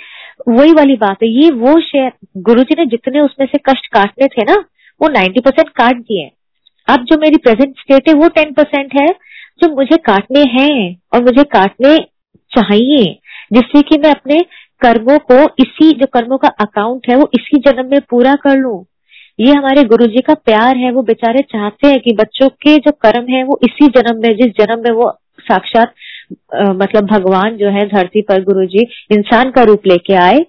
वही वाली बात है ये वो शेयर गुरु ने जितने उसमें से कष्ट काटने थे ना वो नाइन्टी परसेंट काट दिए अब जो मेरी प्रेजेंट स्टेट है वो टेन परसेंट है जो मुझे काटने हैं और मुझे काटने चाहिए, जिससे कि मैं अपने कर्मों को इसी, जो कर्मों का अकाउंट है, वो इसी जन्म में पूरा कर लू। ये हमारे गुरु जी का प्यार है, वो बेचारे चाहते हैं कि बच्चों के जो कर्म है, वो इसी जन्म में, जिस जन्म में वो साक्षात मतलब भगवान जो है धरती पर गुरु जी इंसान का रूप लेके आए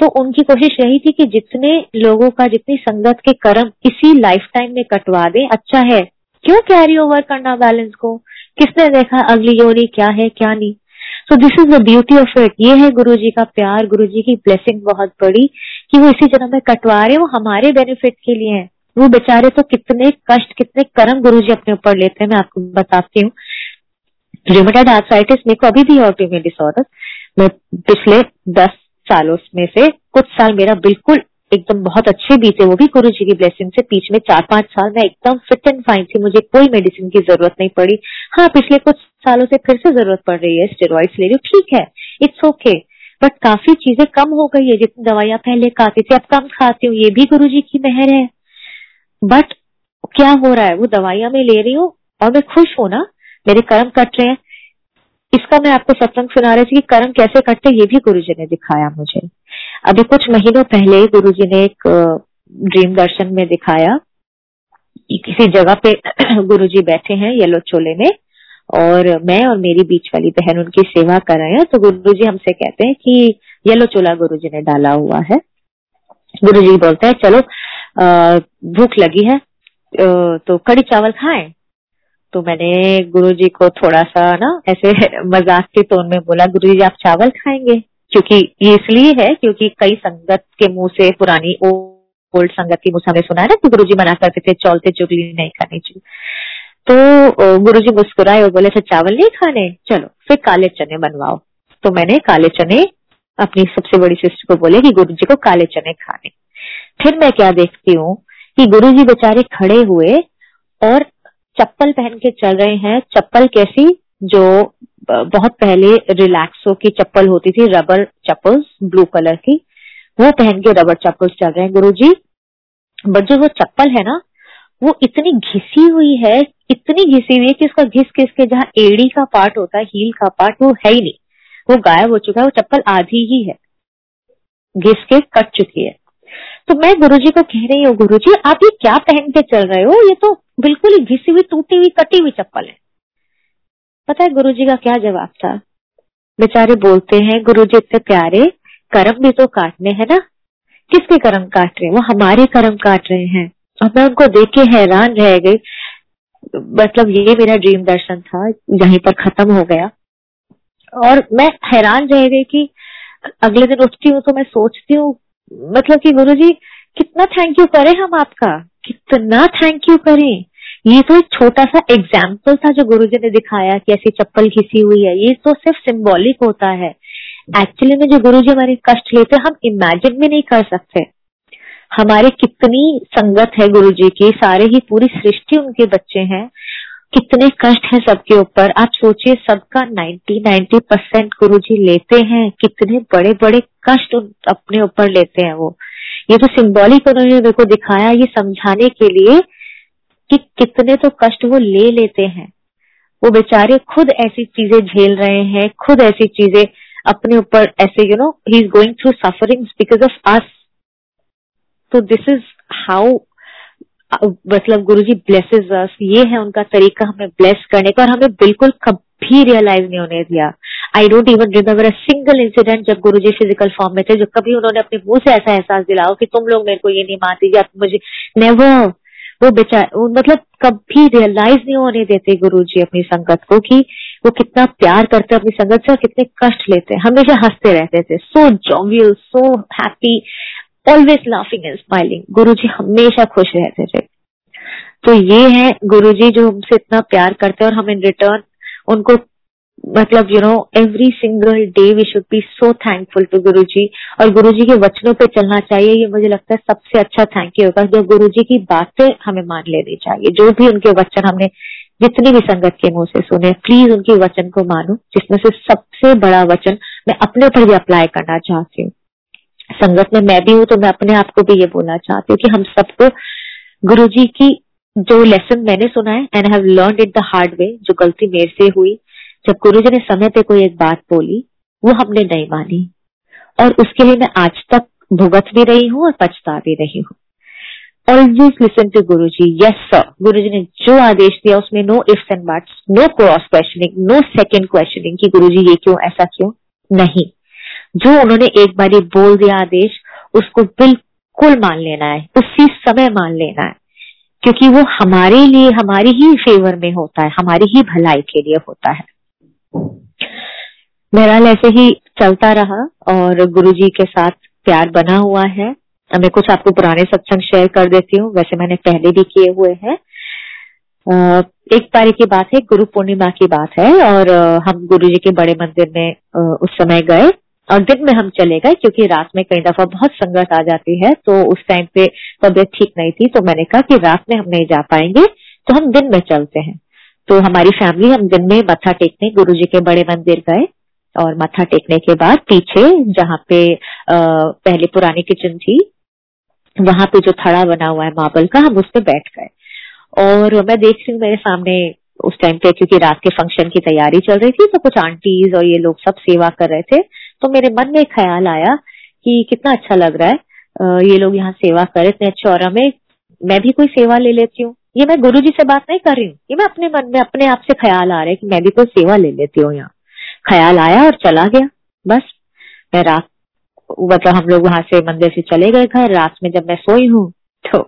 तो उनकी कोशिश यही थी कि जितने लोगों का, जितनी संगत के कर्म इसी लाइफ टाइम में कटवा दे। अच्छा है। क्यों कैरी ओवर करना बैलेंस को? किसने देखा अगली योनी क्या है, क्या नहीं? So this is the beauty of it ये है गुरु जी का प्यार गुरु जी की ब्लेसिंग बहुत बड़ी कि वो इसी जन्म में कटवा रहे वो हमारे बेनिफिट के लिए है। वो बेचारे तो कितने कष्ट, कितने कर्म गुरु जी अपने ऊपर लेते हैं, मैं आपको बताती हूँ। रिमेटेड आर्थराइटिस मेरे को अभी भी ऑटोइम्यून डिसऑर्डर मैं पिछले दस सालों में से कुछ साल मेरा बिल्कुल एकदम बहुत अच्छे बीते वो भी गुरु जी की ब्लेसिंग से बीच में चार पाँच साल मैं एकदम फिट एंड फाइन थी, मुझे कोई मेडिसिन की ज़रूरत नहीं पड़ी। हाँ पिछले कुछ सालों से फिर से ज़रूरत पड़ रही है स्टेरॉइड्स ले रही हूँ, ठीक है इट्स ओके बट काफ़ी चीज़ें कम हो गई है, जितनी दवाइयाँ पहले खाती थी, अब कम खाती हूँ, ये भी गुरु जी की मेहर है। बट क्या हो रहा है? वो दवाइयाँ मैं ले रही हूँ और मैं खुश हूँ ना, मेरे कर्म कट रहे हैं इसका मैं आपको सत्संग सुना रही थी कि कर्म कैसे कटते ये भी गुरु जी ने दिखाया मुझे। अभी कुछ महीनों पहले गुरु जी ने एक ड्रीम दर्शन में दिखाया किसी जगह पे गुरु जी बैठे हैं येलो चोले में और मैं और मेरी बीच वाली बहन उनकी सेवा कर रहे हैं तो गुरु जी हमसे कहते हैं कि येलो चोला गुरु जी ने डाला हुआ है। गुरु जी बोलते हैं, चलो भूख लगी है तो कड़ी चावल खाएँ? तो मैंने गुरु जी को थोड़ा सा ना ऐसे मज़ाक के टोन में बोला गुरु जी आप चावल खाएँगे? क्योंकि ये इसलिए है क्योंकि कई संगत के मुँह से पुरानी ओल्ड संगत की मुँह से सुना है ना कि गुरु जी मना करते थे, चौलते चुगली नहीं खानी चाहिए। तो गुरु जी मुस्कुराए और बोले अच्छा चावल नहीं खाने? चलो, फिर काले चने बनवाओ। तो मैंने काले चने अपनी सबसे बड़ी सिस्टर को बोले कि गुरु जी को काले चने खाने। फिर मैं क्या देखती हूँ कि गुरु जी बेचारे खड़े हुए और चप्पल पहन के चल रहे हैं। चप्पल कैसी? जो बहुत पहले रिलैक्सो की चप्पल होती थी, रबर चप्पल्स, ब्लू कलर की। वो पहन के रबर चप्पल्स चल रहे हैं गुरु जी बट जो वो चप्पल है ना, वो इतनी घिसी हुई है, इतनी घिसी हुई है कि उसका घिस घिस के, जहाँ एड़ी का पार्ट होता है, हील का पार्ट, वो है ही नहीं। वो गायब हो चुका है, वो चप्पल आधी ही है। घिस के कट चुकी है। तो मैं गुरुजी को कह रही हूँ, गुरुजी, आप ये क्या पहन के चल रहे हो? ये तो बिल्कुल ही घिसी हुई, टूटी हुई, कटी हुई चप्पल है। पता है गुरुजी का क्या जवाब था? बेचारे बोलते हैं, गुरुजी इतने प्यारे, कर्म भी तो काटने हैं ना। किसके कर्म काट रहे हैं? वो हमारे कर्म काट रहे हैं। और मैं उनको देख के हैरान रह गई। मतलब ये मेरा ड्रीम दर्शन था, यहीं पर खत्म हो गया। और मैं हैरान रह गई कि अगले दिन उठती हूँ तो मैं सोचती हूँ मतलब कि गुरु जी कितना थैंक यू करें हम आपका? कितना थैंक यू करें? ये तो एक छोटा सा एग्ज़ाम्पल था जो गुरु जी ने दिखाया कि ऐसी चप्पल घिसी हुई है। ये तो सिर्फ़ सिंबॉलिक होता है। एक्चुअली में जो गुरु जी हमारे कष्ट लेते हम इमेजिन भी नहीं कर सकते। हमारे कितनी संगत है गुरु जी की, सारे ही पूरी सृष्टि उनके बच्चे हैं। कितने कष्ट हैं सबके ऊपर। आप सोचिए, सबका 90 90 परसेंट गुरु जी लेते हैं। कितने बड़े बड़े कष्ट अपने ऊपर लेते हैं वो। ये तो सिंबॉलिक उन्होंने मेरे को दिखाया, ये समझाने के लिए कि कितने तो कष्ट वो ले लेते हैं। वो बेचारे खुद ऐसी चीज़ें झेल रहे हैं, खुद ऐसी चीज़ें अपने ऊपर ऐसे you know he is going through suffering because of us तो दिस इज़ हाउ मतलब गुरु जी ब्लेसेज अस ये है उनका तरीका हमें ब्लेस करने का और हमें बिल्कुल कभी रियलाइज़ नहीं होने दिया। I don't even remember a single incident जब गुरु जी फ़िज़िकल फॉर्म में थे जो कभी उन्होंने अपने मुँह से ऐसा एहसास दिलाओ कि तुम लोग मेरे को ये नहीं मानती या मुझे नेवर वो बेचार मतलब कभी रियलाइज़ नहीं होने देते गुरु जी अपनी संगत को कि वो कितना प्यार करते अपनी संगत से और कितने कष्ट लेते हमेशा हँसते रहते थे। So jovial so happy always laughing and smiling Guru ji हमेशा खुश रहते थे। तो ये है गुरु जी जो हमसे इतना प्यार करते हैं और हम इन रिटर्न उनको मतलब you know every single day we should be so thankful to Guru ji और गुरु जी के वचनों पे चलना चाहिए। ये मुझे लगता है सबसे अच्छा थैंक यू होगा। जो गुरु जी की बातें हमें मान लेनी चाहिए। जो भी उनके वचन हमने, जितनी भी संगत के मुँह से सुने प्लीज़ उनके वचन को मानो, जिसमें से सबसे बड़ा वचन मैं अपने ऊपर भी अप्लाई करना चाहती हूँ। संगत में मैं भी हूँ तो मैं अपने आप को भी ये बोलना चाहती हूँ कि हम सबको गुरु जी की जो लेसन मैंने सुना है and have learn it the hard way जो गलती मेरे से हुई, जब गुरु जी ने समय पे कोई एक बात बोली, वो हमने नहीं मानी। और उसके लिए मैं आज तक भुगत भी रही हूँ और पछता भी रही हूँ। Always listen to Guru ji yes sir गुरु जी ने जो आदेश दिया, उसमें no ifs and buts no cross questioning no second questioning कि गुरु जी ये क्यों, ऐसा क्यों? नहीं। जो उन्होंने एक बार बोल दिया आदेश, उसको बिल्कुल मान लेना है, उसी समय मान लेना है, क्योंकि वो हमारे लिए, हमारी ही फेवर में होता है, हमारी ही भलाई के लिए होता है। बहरहाल ऐसे ही चलता रहा और गुरु जी के साथ प्यार बना हुआ है। मैं कुछ आपको पुराने सत्संग शेयर कर देती हूँ, वैसे मैंने पहले भी किए हुए हैं। एक तारीख की बात है, गुरु पूर्णिमा की बात है, और हम गुरु जी के बड़े मंदिर में उस समय गए। दिन में हम चले गए क्योंकि रात में कई दफ़ा बहुत संगत आ जाती है तो उस टाइम पे तबियत ठीक नहीं थी तो मैंने कहा कि रात में हम नहीं जा पाएँगे तो हम दिन में चलते हैं। तो हमारी फैमिली हम दिन में मत्था टेकने, गुरु जी के बड़े मंदिर गए, और मत्था टेकने के बाद पीछे जहाँ पे पहले पुरानी किचन थी, वहाँ पे जो थड़ा बना हुआ है मार्बल का, हम उस पर बैठ गए। और मैं देख रही हूँ, मेरे सामने उस टाइम पे, क्योंकि रात के फ़ंक्शन की तैयारी चल रही थी तो कुछ आंटीज और ये लोग सब सेवा कर रहे थे तो मेरे मन में ख्याल आया कि कितना अच्छा लग रहा है ये लोग यहाँ सेवा कर इतने अच्छे और हमें, मैं भी कोई सेवा ले लेती हूँ। ये मैं गुरु जी से बात नहीं कर रही हूँ, ये मैं अपने मन में, अपने आप से ख्याल आ रहा है कि मैं भी कोई सेवा ले लेती हूँ यहाँ। ख्याल आया और चला गया, बस। मैं रात मतलब हम लोग वहाँ से मंदिर से चले गए घर, रात में जब मैं सोई हूँ तो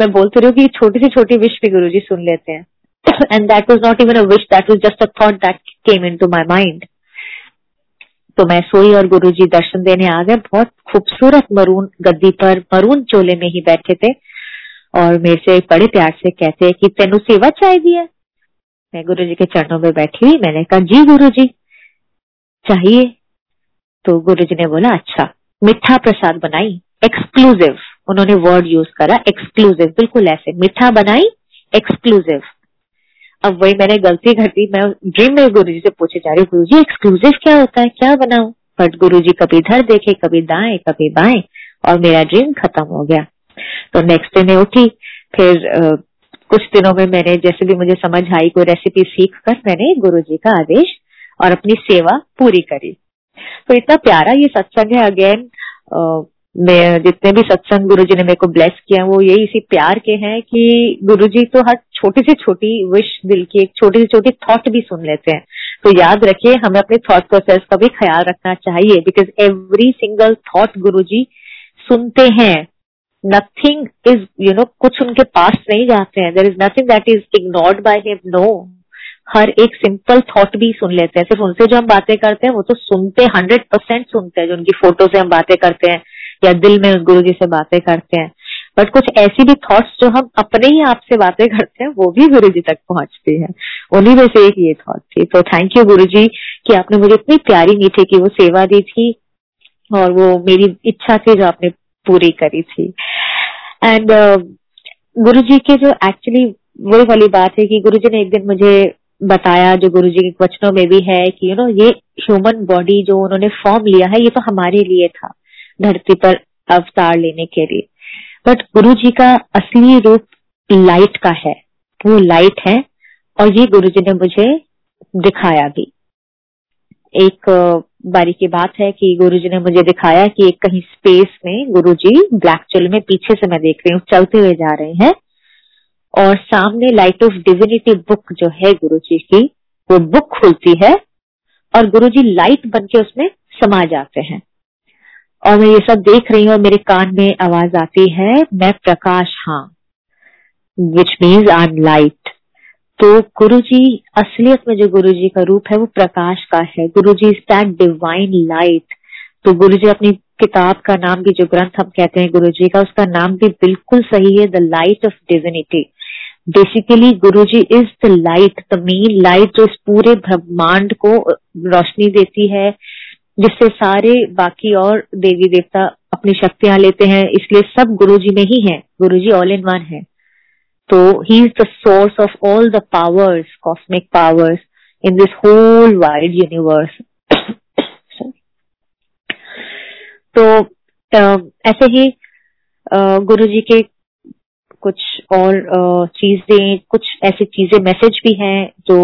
मैं बोलती रही कि छोटी सी छोटी विश भी गुरु जी सुन लेते हैं। And that was not even a wish that was just a thought that came into my mind तो मैं सोई और गुरु जी दर्शन देने आ गए। बहुत खूबसूरत मरून गद्दी पर, मरून चोले में ही बैठे थे और मेरे से बड़े प्यार से कहते हैं कि तेनु सेवा चाहिए। है मैं गुरु जी के चरणों में बैठी हुई, मैंने कहा, जी गुरु जी चाहिए? तो गुरु जी ने बोला अच्छा मिठा प्रसाद बनाई एक्सक्लूसिव उन्होंने वर्ड यूज़ करा एक्सक्लूसिव बिल्कुल ऐसे, मिठा बनाई एक्सक्लूसिव अब वही मैंने गलती कर दी मैं ड्रीम में गुरु जी से पूछे जा रही हूँ गुरु जी एक्सक्लूसिव क्या होता है? क्या बनाऊ? बट गुरु जी कभी इधर देखे कभी दाएँ कभी बाएँ और मेरा ड्रीम खत्म हो गया। तो नेक्स्ट डे मैं उठी फिर आ, कुछ दिनों में मैंने जैसे भी मुझे समझ आई कोई रेसिपी सीख कर मैंने गुरु जी का आदेश और अपनी सेवा पूरी करी। तो इतना प्यारा ये सत्संग है अगेन मैं जितने भी सत्संग गुरु जी ने मेरे को ब्लेस किया, वो यही इसी प्यार के हैं कि गुरु जी तो हर छोटी से छोटी विश दिल की, एक छोटी से छोटी थॉट भी सुन लेते हैं। तो याद रखिए, हमें अपने थॉट प्रोसेस का भी ख्याल रखना चाहिए बिकॉज़ एवरी सिंगल थॉट गुरु जी सुनते हैं। नथिंग इज़ यू नो कुछ उनके पास नहीं जाते हैं। There is nothing that is ignored by him no हर एक सिंपल थॉट भी सुन लेते हैं। सिर्फ़ उनसे जो हम बातें करते हैं, वो तो सुनते हंड्रेड परसेंट सुनते हैं, जो उनकी फ़ोटो से हम बातें करते हैं। या दिल में उस गुरु जी से बातें करते हैं। बट कुछ ऐसी भी थॉट्स जो हम अपने ही आप से बातें करते हैं वो भी गुरु जी तक पहुँचती है। उन्हीं में से एक ये थॉट थी। तो थैंक यू गुरु जी की आपने मुझे इतनी प्यारी मीठी की वो सेवा दी थी और वो मेरी इच्छा थी जो आपने पूरी करी थी। एंड uh, गुरु जी के जो एक्चुअली वही वाली बात है कि गुरु जी ने एक दिन मुझे बताया जो गुरु जी के वचनों में भी है कि यू नो ये ह्यूमन बॉडी जो उन्होंने फॉर्म लिया है ये तो हमारे लिए था। धरती पर अवतार लेने के लिए। बट गुरु जी का असली रूप लाइट का है। वो लाइट है और ये गुरु जी ने मुझे दिखाया भी। एक बारी की बात है कि गुरु जी ने मुझे दिखाया कि एक कहीं स्पेस में गुरु जी ब्लैक चल में पीछे से मैं देख रही हूँ, चलते हुए जा रहे हैं। और सामने लाइट ऑफ़ डिविनिटी बुक जो है गुरु जी की, वो बुक खुलती है और गुरु जी लाइट बन के उसमें समा जाते हैं। और मैं ये सब देख रही हूँ और मेरे कान में आवाज़ आती है, मैं प्रकाश हाँ। Which means I am light तो गुरु जी असलियत में जो गुरु जी का रूप है, वो प्रकाश का है। Guru ji is that divine light तो गुरु जी अपनी किताब का नाम भी, जो ग्रंथ हम कहते हैं गुरु जी का, उसका नाम भी बिल्कुल सही है the light of divinity basically Guru ji is the light the main light जो इस पूरे ब्रह्मांड को रोशनी देती है जिससे सारे बाकी और देवी देवता अपनी शक्तियाँ लेते हैं, इसलिए सब गुरु जी में ही है गुरु जी ऑल इन वन है। तो he is the source of all the powers cosmic powers in this whole wide universe तो ऐसे ही गुरु जी के कुछ और चीज़ें, कुछ ऐसी चीज़ें मैसेज भी हैं जो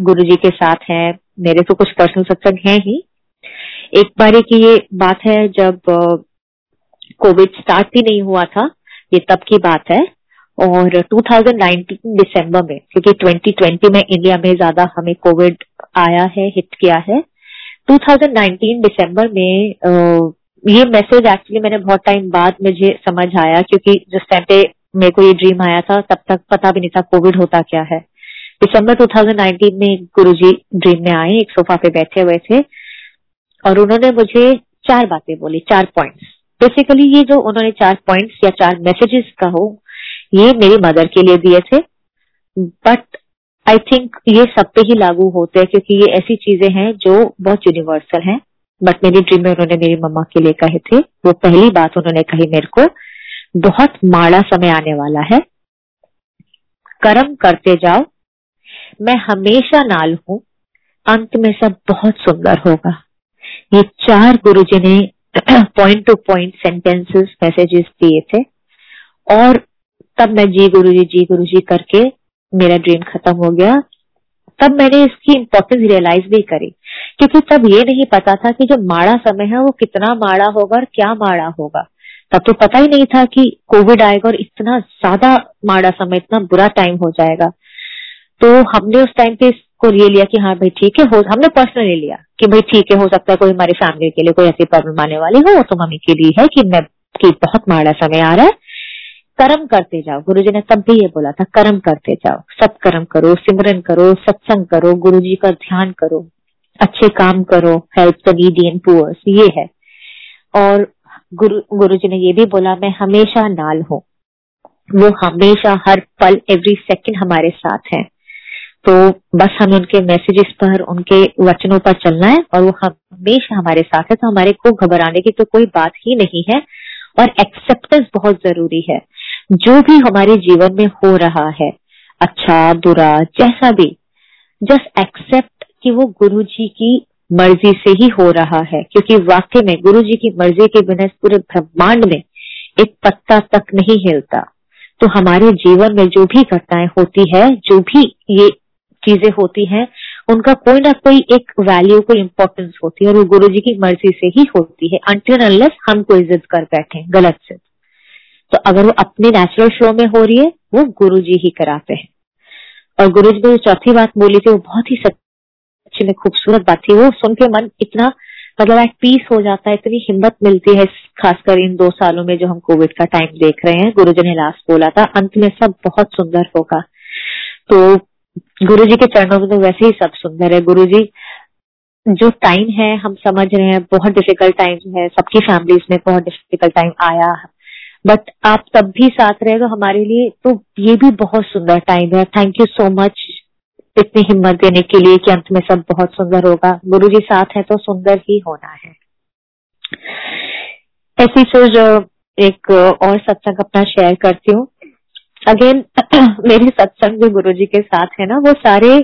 गुरु जी के साथ हैं। मेरे तो कुछ पर्सनल सत्संग हैं ही एक बारी की ये बात है जब कोविड स्टार्ट भी नहीं हुआ था ये तब की बात है। और 2019 दिसंबर में क्योंकि 2020 में इंडिया में ज़्यादा हमें कोविड आया है हिट किया है। 2019 दिसंबर में आ, ये मैसेज एक्चुअली मैंने बहुत टाइम बाद मुझे समझ आया क्योंकि जिस टाइम पे मेरे को ये ड्रीम आया था तब तक पता भी नहीं था कोविड होता क्या है। दिसंबर 2019 में गुरुजी ड्रीम में आए एक सोफा पे बैठे हुए थे। और उन्होंने मुझे चार बातें बोली, चार पॉइंट्स बेसिकली ये जो उन्होंने चार पॉइंट्स या चार मैसेजेस कहो, ये मेरी मदर के लिए दिए थे. बट आई थिंक ये सब पे ही लागू होते हैं क्योंकि ये ऐसी चीज़ें हैं जो बहुत यूनिवर्सल हैं. बट मेरी ड्रीम में उन्होंने मेरी मम्मा के लिए कहे थे. वो पहली बात उन्होंने कही मेरे को, बहुत माड़ा समय आने वाला है. कर्म करते जाओ. मैं हमेशा नाल हूँ. अंत में सब बहुत सुंदर होगा. ये चार गुरुजी ने point to point sentences messages दिए थे। और तब मैं जी गुरु जी जी गुरु जी करके मेरा ड्रीम खत्म हो गया। तब मैंने इसकी इम्पोर्टेंस रियलाइज़ भी करी। क्योंकि तब ये नहीं पता था कि जो माड़ा समय है, वो कितना माड़ा होगा और क्या माड़ा होगा। तब तो पता ही नहीं था कि कोविड आएगा और इतना ज़्यादा माड़ा समय, इतना बुरा टाइम हो जाएगा। तो हमने उस टाइम पे इसको ये लिया कि हाँ भाई ठीक है, हो, हमने पर्सनली लिया कि भाई ठीक है, हो सकता है कोई हमारी फैमिली के लिए कोई ऐसी प्रॉब्लम आने वाली हो तो मम्मी के लिए है कि मैं, कि बहुत माड़ा समय आ रहा है। कर्म करते जाओ। गुरु जी ने तब भी ये बोला था, कर्म करते जाओ। सब कर्म करो, सिमरन करो, सत्संग करो गुरु जी का ध्यान करो, अच्छे काम करो help the needy and poors ये है। और गुरु गुरु जी ने ये भी बोला, मैं हमेशा नाल हूँ। वो हमेशा हर पल एवरी सेकंड हमारे साथ है। तो बस हमें उनके मैसेजेस पर, उनके वचनों पर चलना है और वो हमेशा हमारे साथ है तो हमारे को घबराने की तो कोई बात ही नहीं है और एक्सेप्टेंस बहुत ज़रूरी है। जो भी हमारे जीवन में हो रहा है अच्छा बुरा, जैसा भी जस्ट एक्सेप्ट कि वो गुरु जी की मर्ज़ी से ही हो रहा है, क्योंकि वाकई में गुरु जी की मर्ज़ी के बिना इस पूरे ब्रह्मांड में एक पत्ता तक नहीं हिलता। तो हमारे जीवन में जो भी घटनाएँ होती है, जो भी ये चीज़ें होती हैं, उनका कोई ना कोई एक वैल्यू कोई इंपॉर्टेंस होती है और वो गुरु जी की मर्ज़ी से ही होती है अनलेस हम कोई जिद कर बैठे, गलत से तो अगर वो अपने नेचुरल फ्लो में हो रही है, वो गुरु जी ही कराते हैं। और गुरु जी ने चौथी बात बोली थी, वो बहुत ही सच्ची में खूबसूरत बात थी। वो सुन के मन इतना मतलब एट पीस हो जाता है, इतनी हिम्मत मिलती है, खासकर इन दो सालों में जो हम कोविड का टाइम देख रहे हैं। गुरु जी ने लास्ट बोला था, अंत में सब बहुत सुंदर होगा। तो गुरु जी के चरणों में तो वैसे ही सब सुंदर है। गुरु जी जो टाइम है, हम समझ रहे हैं, बहुत डिफ़िकल्ट टाइम है। सबकी फैमिलीज़ में बहुत डिफ़िकल्ट टाइम आया। बट आप तब भी साथ रहे तो हमारे लिए तो ये भी बहुत सुंदर टाइम है। थैंक यू सो मच इतनी हिम्मत देने के लिए कि अंत में सब बहुत सुंदर होगा। गुरु जी साथ है तो सुंदर ही होना है। ऐसी फिर, एक और सत्संग अपना शेयर करती हूँ। अगेन मेरे सत्संग जो गुरु जी के साथ है ना, वो सारे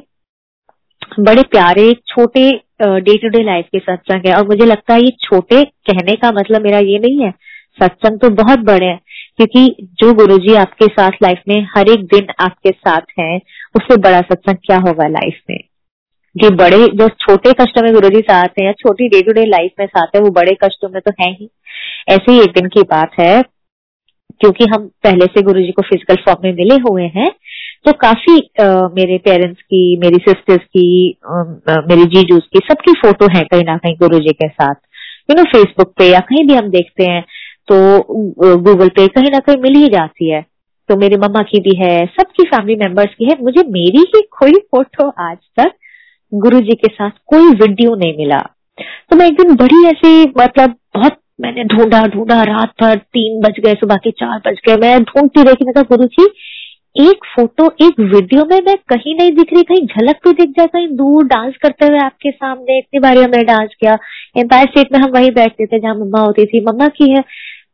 बड़े प्यारे, छोटे डे टू डे लाइफ के सत्संग है। और मुझे लगता है ये छोटे कहने का मतलब मेरा ये नहीं है, सत्संग तो बहुत बड़े हैं। क्योंकि जो गुरुजी आपके साथ लाइफ में हर एक दिन आपके साथ हैं, उससे बड़ा सत्संग क्या होगा लाइफ में? जो बड़े, जो छोटे कष्टों में गुरु जी साथ हैं या छोटी डे टू डे लाइफ में साथ है, वो बड़े कष्टों में तो है ही। ऐसे ही एक दिन की बात है क्योंकि हम पहले से गुरु जी को फ़िज़िकल फॉर्म में मिले हुए हैं तो काफ़ी आ, मेरे पेरेंट्स की मेरी सिस्टर्स की आ, मेरी की सबकी फ़ोटो है कहीं ना कहीं गुरु जी के साथ। यू नो फेसबुक पे या कहीं भी हम देखते हैं तो गूगल पे कहीं ना कहीं मिल ही जाती है। तो मेरी मम्मा की भी है सबकी फैमिली मेंबर्स की है। मुझे मेरी ही कोई फ़ोटो आज तक गुरु जी के साथ कोई वीडियो नहीं मिला। तो मैं एक दिन बड़ी ऐसी मतलब बहुत मैंने ढूंढा ढूंढा, रात भर तीन बज गए, सुबह के चार बज गए। मैं ढूंढती रही मैं गुरु जी एक फ़ोटो, एक वीडियो में मैं कहीं नहीं दिख रही, कहीं झलक तो दिख जाए, कहीं दूर डांस करते हुए आपके सामने इतनी बार हमने डांस किया। एम्पायर स्टेट में हम वहीं बैठते थे जहाँ मम्मा होती थी, मम्मा की है।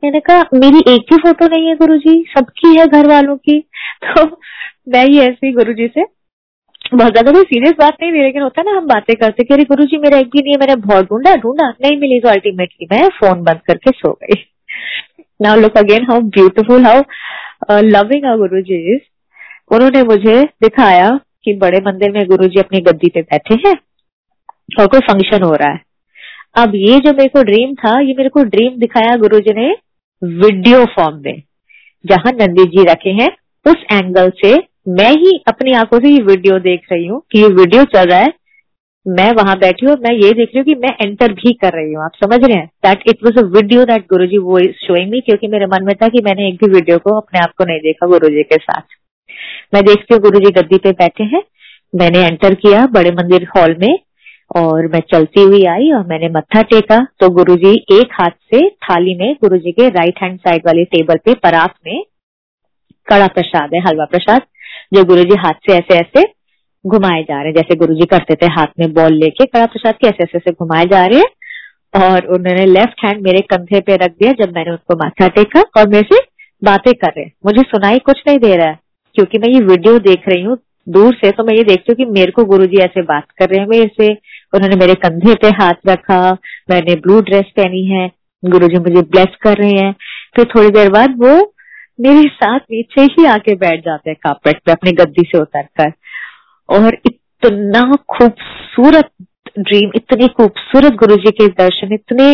मैंने कहा, मेरी एक भी फ़ोटो नहीं है गुरु जी सबकी है घर वालों की। तो मैं ही ऐसी गुरु जी से बहुत ज़्यादा कोई सीरियस बात नहीं थी लेकिन होता ना, हम बातें करते कि अरे गुरु जी मेरा एक भी नहीं है मैंने बहुत ढूंढा ढूंढा, नहीं मिली तो अल्टीमेटली मैं फ़ोन बंद करके सो गई। Now look again how beautiful how loving our Guru ji उन्होंने मुझे दिखाया कि बड़े मंदिर में गुरु जी अपनी गद्दी पे बैठे हैं और कोई फ़ंक्शन हो रहा है। अब ये जो मेरे को ड्रीम था, ये मेरे को ड्रीम दिखाया गुरु जी ने वीडियो फॉर्म में, जहाँ नंदी जी रखे हैं, उस एंगल से मैं ही अपनी आँखों से ये वीडियो देख रही हूँ कि ये वीडियो चल रहा है। मैं वहाँ बैठी हूँ मैं ये देख रही हूँ कि मैं एंटर भी कर रही हूँ। आप समझ रहे हैं? That it was a video that Guru ji वो शोइंग मी क्योंकि मेरे मन में था कि मैंने एक भी वीडियो को अपने आप को नहीं देखा गुरु जी के साथ। मैं देखती हूँ गुरु जी गद्दी पे बैठे हैं। मैंने एंटर किया बड़े मंदिर हॉल में और मैं चलती हुई आई और मैंने मत्था टेका। तो गुरु जी एक हाथ से थाली में गुरु जी के राइट हैंड साइड वाले टेबल पे परात में कड़ा प्रसाद है, हलवा प्रसाद। जो गुरु जी हाथ से ऐसे ऐसे घुमाए जा रहे हैं। जैसे गुरु जी करते थे, हाथ में बॉल लेके कड़ा प्रसाद के ऐसे ऐसे ऐसे घुमाए जा रहे हैं। और उन्होंने लेफ़्ट हैंड मेरे कंधे पे रख दिया जब मैंने उनको माथा टेका और मेरे से बातें कर रहे मुझे सुनाई कुछ नहीं दे रहा है, क्योंकि मैं ये वीडियो देख रही हूँ। दूर से तो मैं ये देखती हूँ कि मेरे को गुरुजी ऐसे बात कर रहे हैं। मेरे से उन्होंने मेरे कंधे पे हाथ रखा, मैंने ब्लू ड्रेस पहनी है गुरुजी मुझे ब्लेस कर रहे हैं। फिर थोड़ी देर बाद वो मेरे साथ नीचे ही आके बैठ जाते हैं कार्पेट पे, अपनी गद्दी से उतर कर और इतना खूबसूरत ड्रीम इतने खूबसूरत गुरु जी के दर्शन, इतने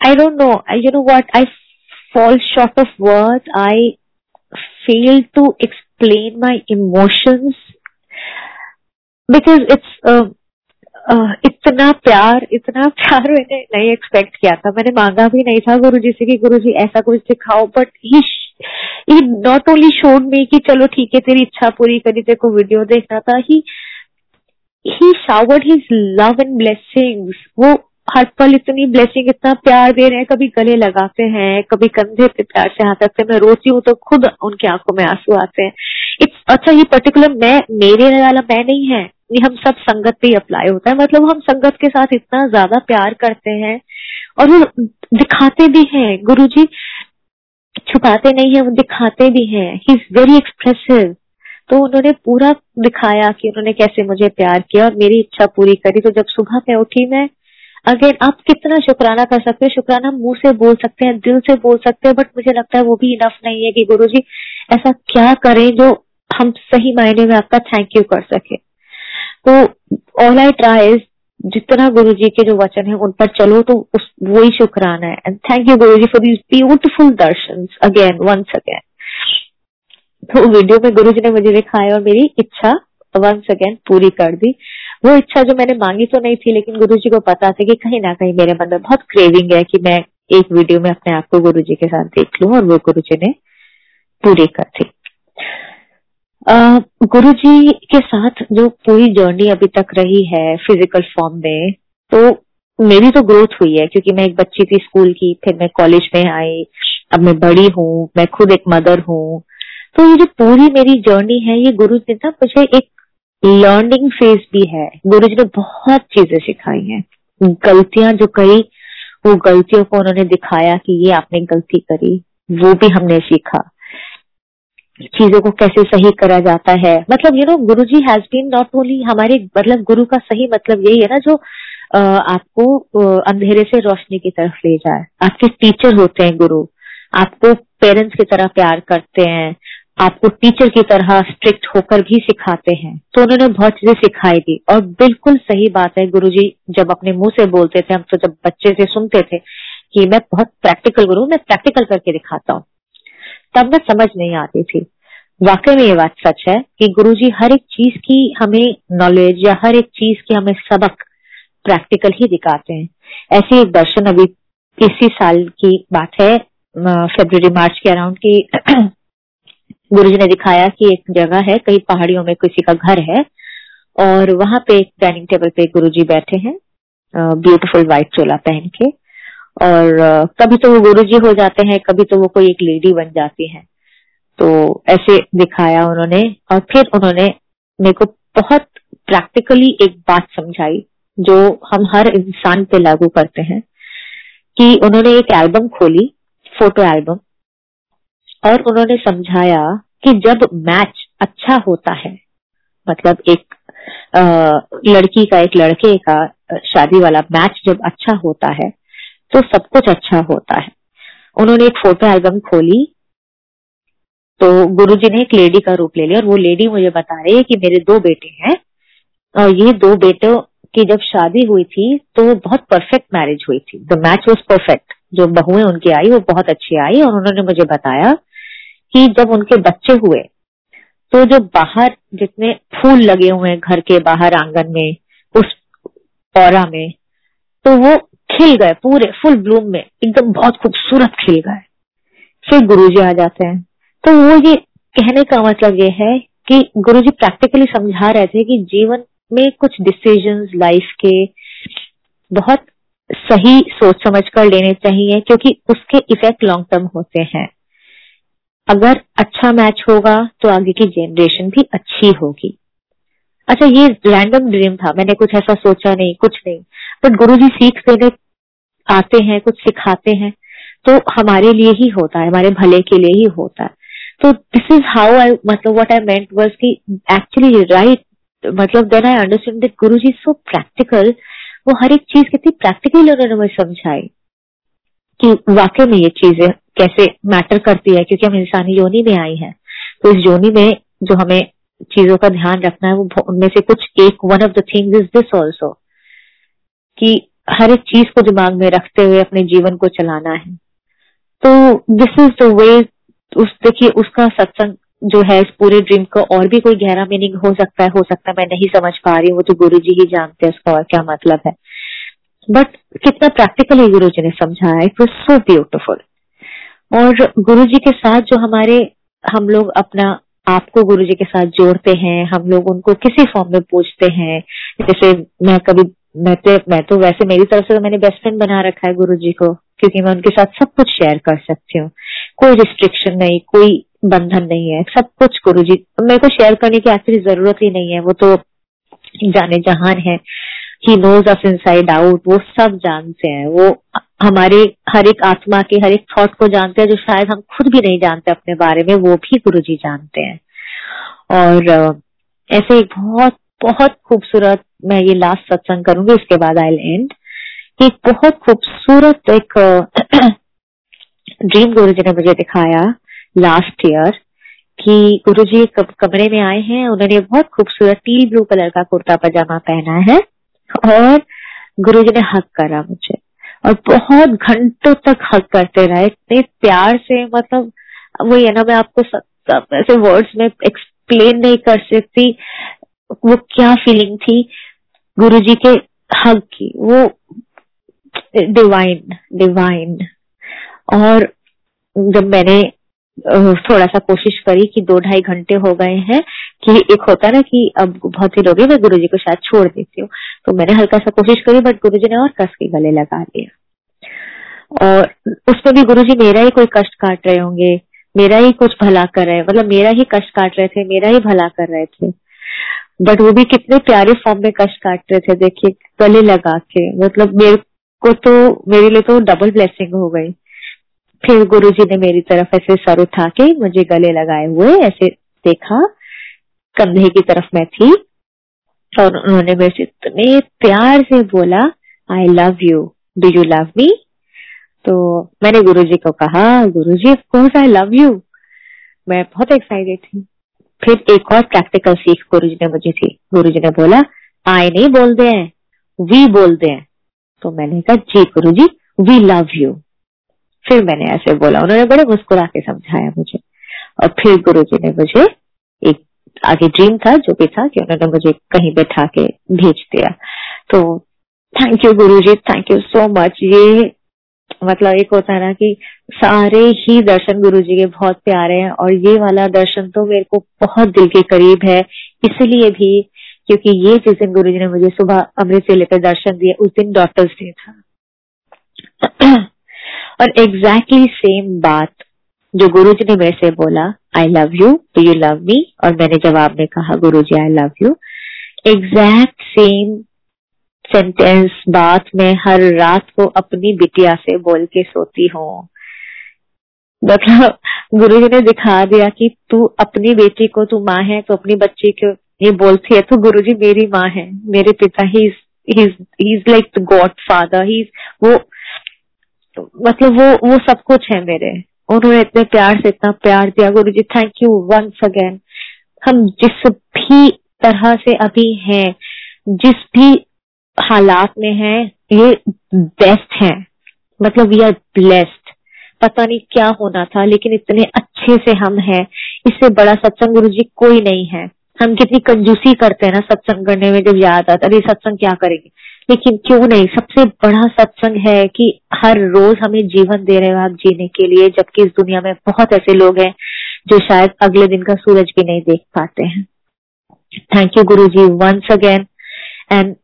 I don't know you know what I fall short of word I fail to explain my emotions because it's इतना प्यार इतना प्यार मैंने नहीं एक्सपेक्ट किया था। मैंने मांगा भी नहीं था गुरु जी से कि गुरु जी ऐसा कुछ सिखाओ but he he not only showed me कि चलो ठीक है, तेरी इच्छा पूरी करी, तेरे को वीडियो देखना था। He he showered his love and blessings वो हर पल इतनी ब्लेसिंग इतना प्यार दे रहे हैं। कभी गले लगाते हैं, कभी कंधे पे प्यार से हाथ रखते हैं। मैं रोती हूँ तो खुद उनकी आँखों में आँसू आते हैं। इट्स अच्छा ये पर्टिकुलर मैं, मेरे वाला मैं नहीं है। ये हम सब संगत पे अप्लाई होता है। मतलब हम संगत के साथ इतना ज़्यादा प्यार करते हैं और वो दिखाते भी हैं। गुरु जी छुपाते नहीं है, वो दिखाते भी हैं। ही इज़ वेरी एक्सप्रेसिव तो उन्होंने पूरा दिखाया कि उन्होंने कैसे मुझे प्यार किया और मेरी इच्छा पूरी करी। तो जब सुबह मैं उठी, मैं अगेन, आप कितना शुक्राना कर सकते हैं? शुक्राना मुँह से बोल सकते हैं, दिल से बोल सकते हैं बट मुझे लगता है वो भी इनफ नहीं है कि गुरु जी ऐसा क्या करें जो हम सही मायने में आपका थैंक यू कर सके। तो ऑल आई ट्राई जितना गुरु जी के जो वचन है, उन पर चलो तो उस, वही शुक्राना है। And thank you Guru ji for these beautiful darshan again once again तो वीडियो में गुरु जी ने मुझे दिखाया और मेरी इच्छा वंस अगेन पूरी कर दी। वो इच्छा जो मैंने मांगी तो नहीं थी, लेकिन गुरु जी को पता था कि कहीं ना कहीं मेरे मन में बहुत क्रेविंग है कि मैं एक वीडियो में अपने आप को गुरु जी के साथ देख लू और वो गुरु जी ने पूरी कर दी। गुरु जी के साथ जो पूरी जर्नी अभी तक रही है फ़िज़िकल फॉर्म में तो मेरी तो ग्रोथ हुई है, क्योंकि मैं एक बच्ची थी स्कूल की, फिर मैं कॉलेज में आई, अब मैं बड़ी हूँ, मैं खुद एक मदर हूँ। तो ये जो पूरी मेरी जर्नी है, ये गुरु जी ना मुझे एक लर्निंग फ़ेज़ भी है। गुरु जी ने बहुत चीज़ें सिखाई हैं। गलतियाँ जो करी, वो गलतियों को उन्होंने दिखाया कि ये आपने गलती करी, वो भी हमने सीखा। चीज़ों को कैसे सही करा जाता है। मतलब you know Guru ji has been not only हमारे मतलब गुरु का सही मतलब यही है ना जो आपको अंधेरे से रोशनी की तरफ़ ले जाए। आपके टीचर होते हैं गुरु। आपको पेरेंट्स की तरह प्यार करते हैं। आपको टीचर की तरह स्ट्रिक्ट होकर भी सिखाते हैं। तो उन्होंने बहुत चीज़ें सिखाई थी। और बिल्कुल सही बात है गुरु जी जब अपने मुँह से बोलते थे, हम तो जब बच्चे से सुनते थे कि मैं बहुत प्रैक्टिकल गुरु मैं प्रैक्टिकल करके दिखाता हूँ। तब मैं समझ नहीं आती थी। वाकई में ये बात सच है कि गुरुजी हर एक चीज़ की हमें नॉलेज या हर एक चीज़ की हमें सबक प्रैक्टिकल ही दिखाते हैं। ऐसे एक दर्शन अभी इसी साल की बात है फेबर मार्च के अराउंड की गुरु ने दिखाया कि एक जगह है कई पहाड़ियों में किसी का घर है और वहाँ पे एक डाइनिंग टेबल पे गुरु जी बैठे हैं ब्यूटीफुल व्हाइट चोला पहन के। और कभी तो वो गुरु जी हो जाते हैं कभी तो वो कोई एक लेडी बन जाती है। तो ऐसे दिखाया उन्होंने और फिर उन्होंने मेरे को बहुत प्रैक्टिकली एक बात समझाई जो हम हर इंसान पे लागू करते हैं कि उन्होंने एक एल्बम खोली फ़ोटो एल्बम और उन्होंने समझाया कि जब मैच अच्छा होता है मतलब एक आ, लड़की का एक लड़के का शादी वाला मैच जब अच्छा होता है तो सब कुछ अच्छा होता है। उन्होंने एक फ़ोटो एल्बम खोली। तो गुरुजी ने एक लेडी का रूप ले लिया और वो लेडी मुझे बता रही है कि मेरे दो बेटे हैं और ये दो बेटों की जब शादी हुई थी तो बहुत परफेक्ट मैरिज हुई थी। द मैच वॉज़ परफेक्ट जो बहुएँ उनकी आई वो बहुत अच्छी आई और उन्होंने मुझे बताया कि जब उनके बच्चे हुए तो जो बाहर जितने फूल लगे हुए हैं घर के बाहर आँगन में, उस और में तो वो खिल गए पूरे फुल ब्लूम में। एकदम बहुत खूबसूरत खिल गए। फिर गुरु जी आ जाते हैं। तो वो ये कहने का मतलब ये है कि गुरु जी प्रैक्टिकली समझा रहे थे कि जीवन में कुछ डिसीजंस लाइफ के बहुत सही सोच समझ कर लेने चाहिए, क्योंकि उसके इफ़ेक्ट लॉन्ग टर्म होते हैं। अगर अच्छा मैच होगा तो आगे की जनरेशन भी अच्छी होगी। अच्छा ये रैंडम ड्रीम था। मैंने कुछ ऐसा सोचा नहीं, कुछ नहीं। बट गुरु जी सीख देने आते हैं, कुछ सिखाते हैं तो हमारे लिए ही होता है, हमारे भले के लिए ही होता है। तो दिस इज़ हाउ आई मतलब व्हाट आई मेंट वाज कि एक्चुअली राइट मतलब then I understand that Guru ji so practical वो हर एक चीज़ कितनी प्रैक्टिकली उन्होंने मुझे समझाई कि वाकई में ये चीज़ें कैसे मैटर करती है, क्योंकि हम इंसानी योनि में आई है। तो इस योनि में जो हमें चीज़ों का ध्यान रखना है, वो उनमें से कुछ एक one of the things is this also कि हर एक चीज़ को दिमाग में रखते हुए अपने जीवन को चलाना है। तो दिस इज़ द वे उस, देखिए, उसका सत्संग जो है, इस पूरे ड्रीम का और भी कोई गहरा मीनिंग हो सकता है, हो सकता है, मैं नहीं समझ पा रही हूँ, वो तो गुरु जी ही जानते हैं उसका और क्या मतलब है। बट कितना प्रैक्टिकली गुरु जी ने समझाया इट वॉज़ सो ब्यूटिफुल और गुरु जी के साथ जो हमारे, हम लोग अपना आपको गुरु जी के साथ जोड़ते हैं, हम लोग उनको किसी फॉर्म में पूछते हैं, जैसे मैं कभी मैं तो मैं तो वैसे मेरी तरफ़ से तो मैंने बेस्ट फ्रेंड बना रखा है गुरु जी को, क्योंकि मैं उनके साथ सब कुछ शेयर कर सकती हूँ। कोई रिस्ट्रिक्शन नहीं, कोई बंधन नहीं है, सब कुछ गुरु जी मेरे को शेयर करने की एक्चुअली ज़रूरत ही नहीं है, वो तो जाने जहान है। He knows us inside out वो सब जानते हैं, वो हमारे, हर एक आत्मा के, हर एक थॉट को जानते हैं जो शायद हम खुद भी नहीं जानते अपने बारे में, वो भी गुरु जी जानते हैं। और ऐसे एक बहुत बहुत खूबसूरत मैं ये लास्ट सत्संग करूँगी, इसके बाद आई एंड एक बहुत खूबसूरत एक ड्रीम गुरु जी ने मुझे दिखाया लास्ट ईयर कि गुरु जी कमरे में आए हैं, उन्होंने बहुत खूबसूरत टील ब्लू कलर का कुर्ता पजामा पहना है, और गुरु जी ने हक करा मुझे, और बहुत घंटों तक हक करते रहे, इतने प्यार से मतलब वो ये ना, मैं आपको ऐसे वर्ड्स में एक्सप्लेन नहीं कर सकती, वो क्या फीलिंग थी गुरु जी के हक की, वो डिवाइन डिवाइन और जब मैंने थोड़ा सा कोशिश करी कि दो ढाई घंटे हो गए हैं कि एक होता ना कि अब बहुत ही लोग मैं गुरु जी को शायद छोड़ देती हूँ। तो मैंने हल्का सा कोशिश करी बट गुरु जी ने और कस के गले लगा दिया। और उसमें भी गुरु जी मेरा ही कोई कष्ट काट रहे होंगे, मेरा ही कुछ भला कर रहे मतलब मेरा ही कष्ट काट रहे थे, मेरा ही भला कर रहे थे। बट वो भी कितने प्यारे फॉर्म में कष्ट काट रहे थे, देखिए, गले लगा के। मतलब मेरे को तो मेरे लिए तो डबल ब्लेसिंग हो गई। फिर गुरु जी ने मेरी तरफ़ ऐसे सर उठा के मुझे गले लगाए हुए, ऐसे देखा, कंधे की तरफ़ मैं थी, और उन्होंने मेरे से इतने प्यार से बोला I love you do you love me तो मैंने गुरु जी को कहा Guru ji of course I love you मैं बहुत एक्साइटेड थी। फिर एक और प्रैक्टिकल सीख गुरु जी ने मुझे थी गुरु जी ने बोला आई नहीं बोलते हैं वी बोलते हैं। तो मैंने कहा, जी गुरु जी वी लव यू फिर मैंने ऐसे बोला, उन्होंने बड़े मुस्कुरा के समझाया मुझे। और फिर गुरु जी ने मुझे एक आगे ड्रीम था, जो भी था, कि उन्होंने मुझे कहीं बैठा के भेज दिया। तो thank you Guru ji thank you so much ये मतलब एक होता है ना कि सारे ही दर्शन गुरु जी के बहुत प्यारे हैं और ये वाला दर्शन तो मेरे को बहुत दिल के करीब है, इसलिए भी क्योंकि ये जिस दिन गुरु जी ने मुझे सुबह अमृत से लेकर दर्शन दिए, उस दिन डॉक्टर्स डे था। और एग्जैक्टली exactly सेम बात जो गुरु जी ने मेरे से बोला I love you do you love me और मैंने जवाब में कहा Guru ji I love you exact same sentence बात में हर रात को अपनी बिटिया से बोल के सोती हूँ मतलब गुरु जी ने दिखा दिया कि तू अपनी बेटी को तू माँ है तो अपनी बच्ची को ये बोलती है तो गुरु जी मेरी माँ है मेरे पिता ही इज़ लाइक गॉड फादर ही वो मतलब वो वो सब कुछ है मेरे उन्होंने इतने प्यार से इतना प्यार दिया Guru ji thank you once again हम जिस भी तरह से अभी हैं जिस भी हालात में हैं, ये बेस्ट है। मतलब वी आर ब्लेस्ड पता नहीं क्या होना था, लेकिन इतने अच्छे से हम हैं। इससे बड़ा सत्संग गुरु जी कोई नहीं है। हम कितनी कंजूसी करते हैं ना सत्संग करने में, जब याद आता अरे सत्संग क्या करेंगे? लेकिन क्यों नहीं? सबसे बड़ा सत्संग है कि हर रोज हमें जीवन दे रहे हो आप जीने के लिए, जबकि इस दुनिया में बहुत ऐसे लोग हैं जो शायद अगले दिन का सूरज भी नहीं देख पाते हैं। Thank you Guru ji once again and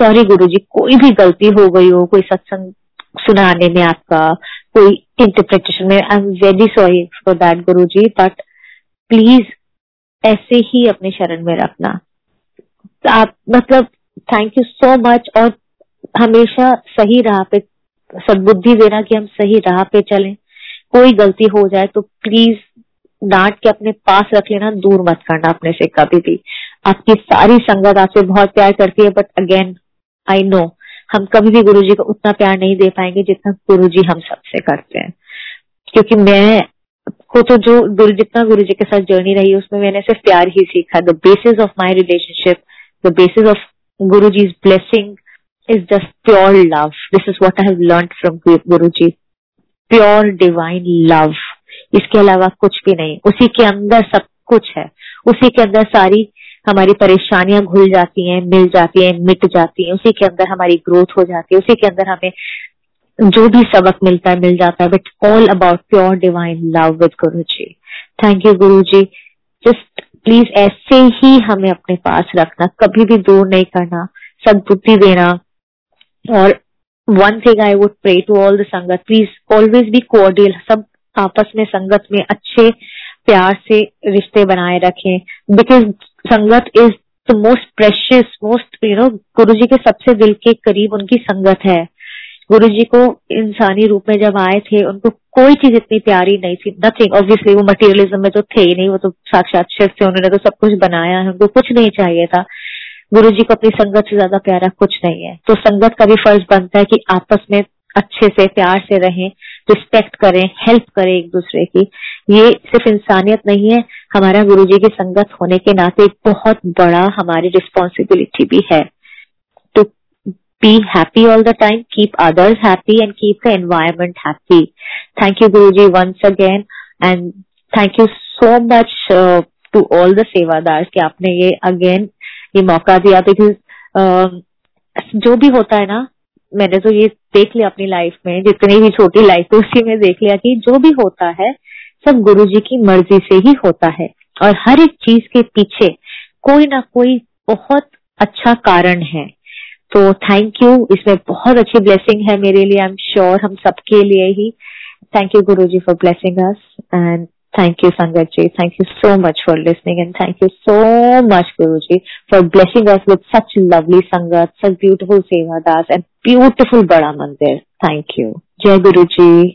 sorry Guru ji कोई भी गलती हो गई हो, कोई सत्संग सुनाने में आपका, कोई इंटरप्रिटेशन में I am very sorry for that Guru ji but please ऐसे ही अपने शरण में रखना। आप मतलब थैंक यू सो मच और हमेशा सही राह पे, सदबुद्धि देना कि हम सही राह पे चलें। कोई गलती हो जाए तो प्लीज़ डांट के अपने पास रख लेना, दूर मत करना अपने से कभी भी। आपकी सारी संगत आपसे बहुत प्यार करती है बट अगेन आई नो हम कभी भी गुरु जी को उतना प्यार नहीं दे पाएँगे जितना गुरु जी हम सबसे करते हैं। क्योंकि मैं को तो जो गुरु, जितना गुरु जी के साथ जर्नी रही, उसमें मैंने सिर्फ़ प्यार ही सीखा। The basis of my relationship the basis of Guru ji blessing is just pure love this is what I learn from Guru ji pure divine love इसके अलावा कुछ भी नहीं। उसी के अंदर सब कुछ है। उसी के अंदर सारी हमारी परेशानियाँ घुल जाती हैं, मिल जाती हैं, मिट जाती हैं, उसी के अंदर हमारी ग्रोथ हो जाती है, उसी के अंदर हमें जो भी सबक मिलता है, मिल जाता है but all about pure divine love with Guru ji thank you Guru ji just please ऐसे ही हमें अपने पास रखना, कभी भी दूर नहीं करना, सदबुद्धि देना। और one thing I would pray to all the sangat please always be cordial सब आपस में संगत में अच्छे प्यार से रिश्ते बनाए रखें because sangat is the most precious most you know Guru ji के सबसे दिल के करीब उनकी संगत है। गुरु जी को इंसानी रूप में जब आए थे, उनको कोई चीज़ इतनी प्यारी नहीं थी नथिंग ऑब्वियसली वो मटेरियलिज्म में तो थे ही नहीं, वो तो साक्षात शिव थे, उन्होंने तो सब कुछ बनाया है, उनको कुछ नहीं चाहिए था। गुरु जी को अपनी संगत से ज़्यादा प्यारा कुछ नहीं है। तो संगत का भी फ़र्ज़ बनता है कि आपस में अच्छे से, प्यार से रहें रिस्पेक्ट करें हेल्प करें एक दूसरे की। ये सिर्फ़ इंसानियत नहीं है हमारा गुरु जी की संगत होने के नाते बहुत बड़ा हमारी रिस्पॉन्सिबिलिटी भी है। To be happy all the time keep others happy and keep the environment happy thank you Guru ji once again and thank you so much to all the sevadar कि आपने ये अगेन ये मौका दिया। Because uh, जो भी होता है ना मैंने तो ये देख लिया अपनी लाइफ में, जितनी भी छोटी लाइफ है उसी में देख लिया कि जो भी होता है, सब गुरु जी की मर्ज़ी से ही होता है। और हर एक चीज़ के पीछे कोई ना कोई बहुत अच्छा कारण है। तो थैंक यू इसमें बहुत अच्छी ब्लेसिंग है मेरे लिए आई एम श्योर हम सबके लिए ही। Thank you Guru ji for blessing us and Thank you, Sangatji. Thank you so much for listening and thank you so much, Guruji, for blessing us with such lovely Sangat, such beautiful Sevadas and beautiful Bada Mandir. Thank you. Jai Guruji.